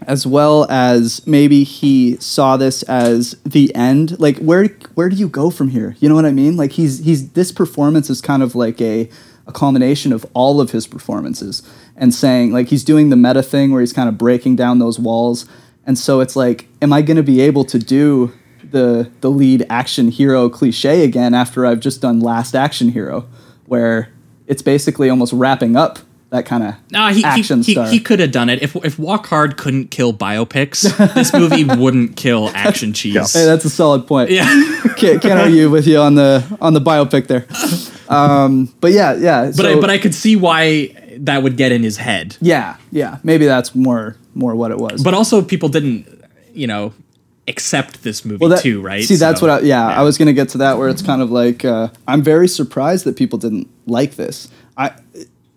as well as maybe he saw this as the end like where where do you go from here you know what i mean like he's he's this performance is kind of like a a culmination of all of his performances and saying like he's doing the meta thing where he's kind of breaking down those walls and so it's like am i going to be able to do the the lead action hero cliche again after i've just done last action hero where it's basically almost wrapping up that kind of No, he, action he, star he, he could have done it. If if Walk Hard couldn't kill biopics, this movie [laughs] wouldn't kill action cheese. Hey, that's a solid point. Yeah. [laughs] can't, can't argue with you on the on the biopic there. Um, but yeah, yeah. But I but I could see why that would get in his head. yeah, yeah. Maybe that's more more what it was. But also, people didn't, you know, accept this movie well, that, too, right? See, that's So, what I yeah, I was gonna get to that where it's kind of like uh, I'm very surprised that people didn't like this. I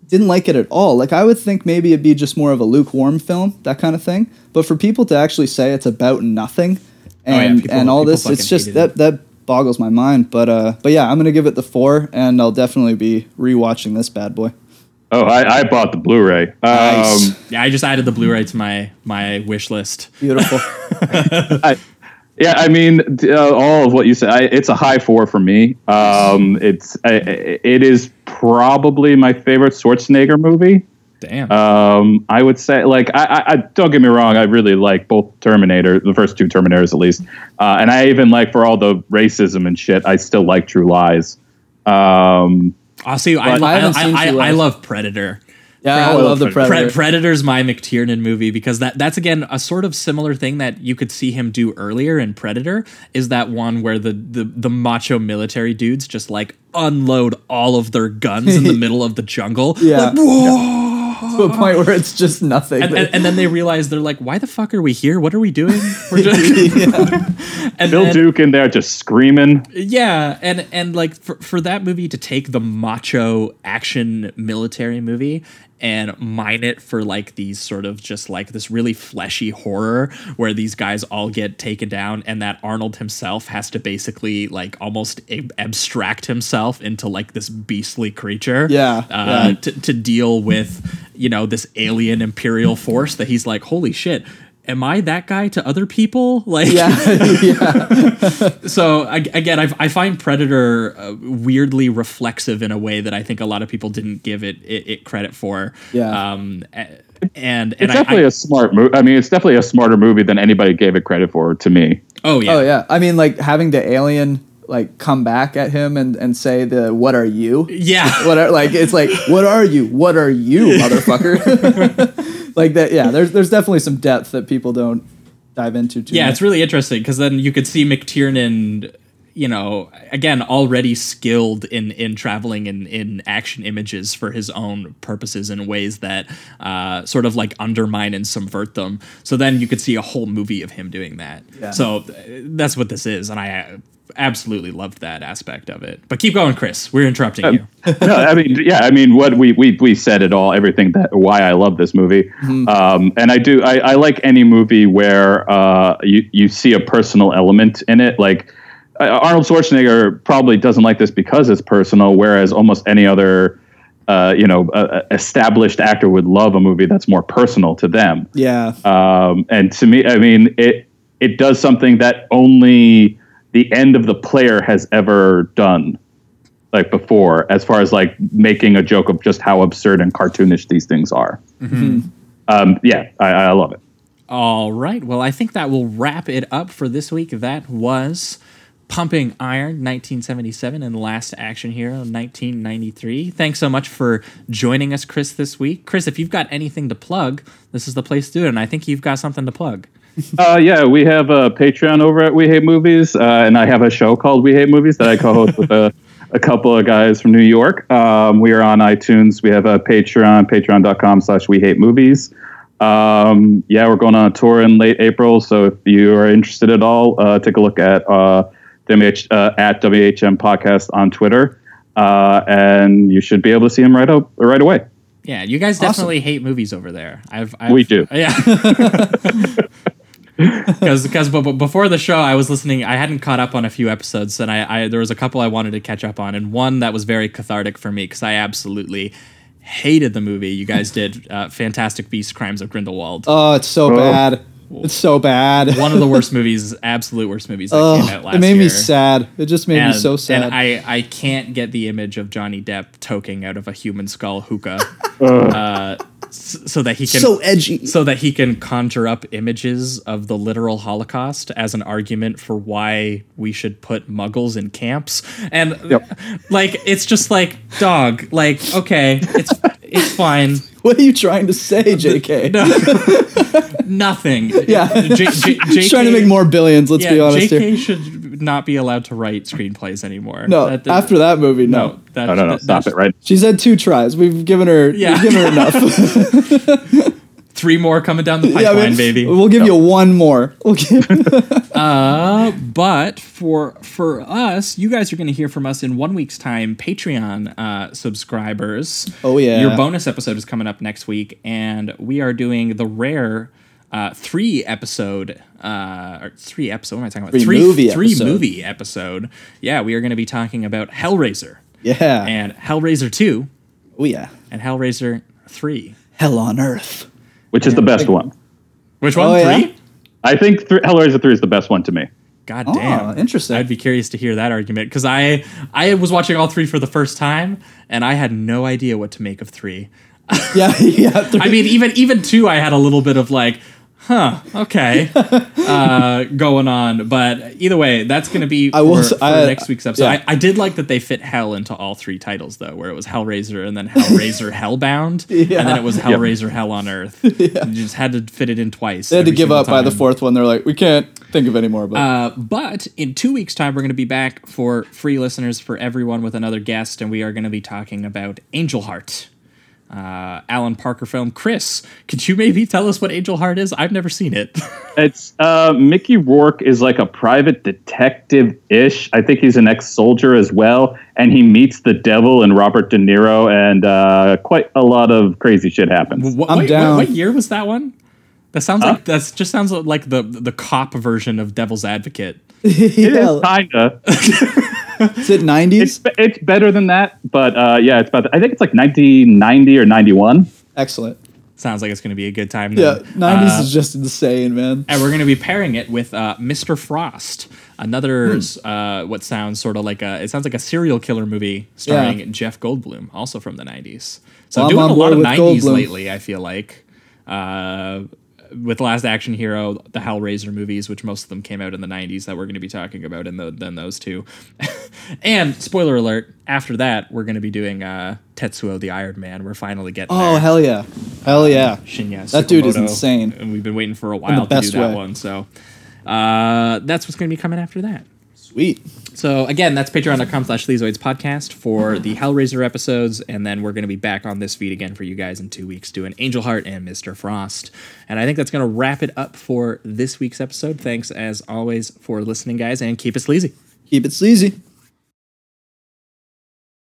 didn't like it at all. Like I would think maybe it'd be just more of a lukewarm film, that kind of thing. But for people to actually say it's about nothing Oh, yeah, and people- and all this, it's just that that boggles my mind. But uh, but yeah, I'm gonna give it the four, and I'll definitely be rewatching this bad boy. Oh, I, I bought the Blu-ray. Nice. Um, Yeah, I just added the Blu-ray to my my wish list. Beautiful. [laughs] I, yeah, I mean, uh, all of what you said, I, it's a high four for me. Um, it's I, I- it is probably my favorite Schwarzenegger movie. Damn. Um, I would say, like, I, I, I don't get me wrong, I really like both Terminator, the first two Terminators at least, uh, and I even like for all the racism and shit, I still like True Lies. Um, See, I, I I, I, love Predator. Yeah, I love the Predator. Pre- Predator's my McTiernan movie because that that's again a sort of similar thing that you could see him do earlier in Predator is that one where the the, the macho military dudes just like unload all of their guns in the [laughs] middle of the jungle. Yeah. Like, whoa! To a point where it's just nothing. and, and, and then they realize they're like, "Why the fuck are we here? What are we doing?" We're [laughs] just, [laughs] and Bill then- Duke in there just screaming. Yeah, and and like for for that movie to take the macho action military movie and mine it for like these sort of just like this really fleshy horror where these guys all get taken down and that Arnold himself has to basically like almost ab- abstract himself into like this beastly creature. Yeah, Uh, yeah. To, to deal with, you know, this alien imperial force that he's like, holy shit. Am I that guy to other people? [laughs] Like, yeah, [laughs] yeah. so I, again, I, I find Predator uh, weirdly reflexive in a way that I think a lot of people didn't give it it, it credit for. Yeah. Um, and and It's I, definitely I- a smart movie. I mean, it's definitely a smarter movie than anybody gave it credit for. To me, oh yeah. Oh yeah. I mean, like having the alien like come back at him and and say the "What are you?" Yeah. What are like? It's like, "What are you? What are you, [laughs] motherfucker?" Like that. Yeah. There's there's definitely some depth that people don't dive into. Too Yeah, much. it's really interesting because then you could see McTiernan, you know, again already skilled in in traveling in in action images for his own purposes in ways that uh, sort of like undermine and subvert them. So then you could see a whole movie of him doing that. Yeah. So uh, that's what this is, and I. Uh, Absolutely loved that aspect of it. But keep going, Chris. We're interrupting you. [laughs] no, I mean, yeah, I mean, what we we we said it all, everything that why I love this movie, um, and I do, I, I like any movie where uh, you you see a personal element in it. Like uh, Arnold Schwarzenegger probably doesn't like this because it's personal, whereas almost any other. Uh, you know, uh, established actor would love a movie that's more personal to them. Yeah. Um, and to me, I mean, it it does something that only the end of the player has ever done, like before, as far as like making a joke of just how absurd and cartoonish these things are. Um, yeah, I, I love it. All right. Well, I think that will wrap it up for this week. That was Pumping Iron 1977 and Last Action Hero 1993. Thanks so much for joining us, Chris, this week. Chris, if you've got anything to plug, this is the place to do it. And I think you've got something to plug. Uh, yeah, we have a Patreon over at We Hate Movies, uh, and I have a show called We Hate Movies that I co-host with a, a couple of guys from New York. Um, we are on iTunes. We have a Patreon, patreon.com slash We Hate Movies. Um, yeah, we're going on a tour in late April, so if you are interested at all, uh, take a look at uh, WH, uh, at WHM Podcast on Twitter, uh, and you should be able to see them right up right away. Yeah, you guys definitely hate movies over there. I've, I've We do. [laughs] Yeah. [laughs] [laughs] Because because before the show, I was listening. I hadn't caught up on a few episodes, and I, I there was a couple I wanted to catch up on, and one that was very cathartic for me because I absolutely hated the movie. You guys did uh, Fantastic Beasts: Crimes of Grindelwald. Oh, it's so Oh. bad. It's so bad. one of the worst [laughs] movies, absolute worst movies that Oh, came out last it made year. me sad. It just made and, me so sad. And I, I can't get the image of Johnny Depp toking out of a human skull hookah, [laughs] uh, s- so that he can So edgy. so that he can conjure up images of the literal Holocaust as an argument for why we should put Muggles in camps. And like, it's just like, dog. Like, okay, it's it's fine. [laughs] what are you trying to say, JK? [laughs] Nothing. Yeah. J- J- He's trying to make more billions. Let's yeah, be honest JK here. should not be allowed to write screenplays anymore. No, That- after that movie, no. no, that, No, no, no, that- stop that- it right She's had two tries. We've given her. Yeah. We've given her enough. [laughs] [laughs] Three more coming down the yeah, pipeline, man, baby. We'll give you one more. We'll give, [laughs] Uh, but for for us, you guys are going to hear from us in one week's time. Patreon uh, subscribers. Oh, yeah. your bonus episode is coming up next week, and we are doing the rare uh, three episode. Uh, or three episode. What am I talking about? Three movie three episode. movie episode. Yeah, we are going to be talking about Hellraiser yeah. and Hellraiser two. Oh yeah. and Hellraiser three. Hell on earth. which is the best one. Which one? Oh, yeah? three. I think th- Hellraiser 3 is the best one to me. God Oh, damn. interesting. I'd be curious to hear that argument because I I was watching all three for the first time and I had no idea what to make of three. Yeah, [laughs] yeah. three- I mean, even even two, I had a little bit of like, huh, okay, [laughs] uh, going on. But either way, that's going to be for, I will s- for I- next week's episode. yeah. I, I did like that they fit Hell into all three titles though, where it was Hellraiser and then Hellraiser [laughs] Hellbound, Yeah. and then it was Hellraiser Hell on Earth. [laughs] You just had to fit it in twice. they had to give single up by the fourth one. They're like, we can't think of any more. But Uh, but in two weeks' time, we're going to be back for free listeners for everyone with another guest, and we are going to be talking about Angel Heart. Uh, Alan Parker film. Chris, could you maybe tell us what Angel Heart is? I've never seen it. [laughs] It's uh, Mickey Rourke is like a private detective ish. I think he's an ex soldier as well, and he meets the devil and Robert De Niro, and uh, quite a lot of crazy shit happens. What, I'm wait, down. What, what year was that one? That sounds like that's just sounds like the the cop version of Devil's Advocate. [laughs] It yeah. is kinda. Is it 90s? It's it's better than that, but uh, yeah, it's about. I think it's like 1990 or 91. Excellent. Sounds like it's going to be a good time. Yeah, 90s Uh, is just insane, man. and we're going to be pairing it with uh, Mr. Frost, another Hmm. uh, what sounds sort of like a it sounds like a serial killer movie starring Jeff Goldblum, also from the '90s. So Well, I'm doing a lot of '90s Goldblum. lately. I feel like. Uh, with Last Action Hero, the Hellraiser movies, which most of them came out in the 90s, that we're going to be talking about and the, then those two. [laughs] and spoiler alert, after that, we're going to be doing uh, Tetsuo the Iron Man. We're finally getting Oh, there. hell yeah. Hell yeah. Shinya That dude is insane. And we've been waiting for a while to do that way. one. So uh, that's what's going to be coming after that. Sweet. So again, that's patreon.com slash Sleazoids podcast for the Hellraiser episodes. And then we're going to be back on this feed again for you guys in two weeks doing Angel Heart and Mr. Frost. And I think that's going to wrap it up for this week's episode. Thanks as always for listening, guys, and keep it sleazy. Keep it sleazy.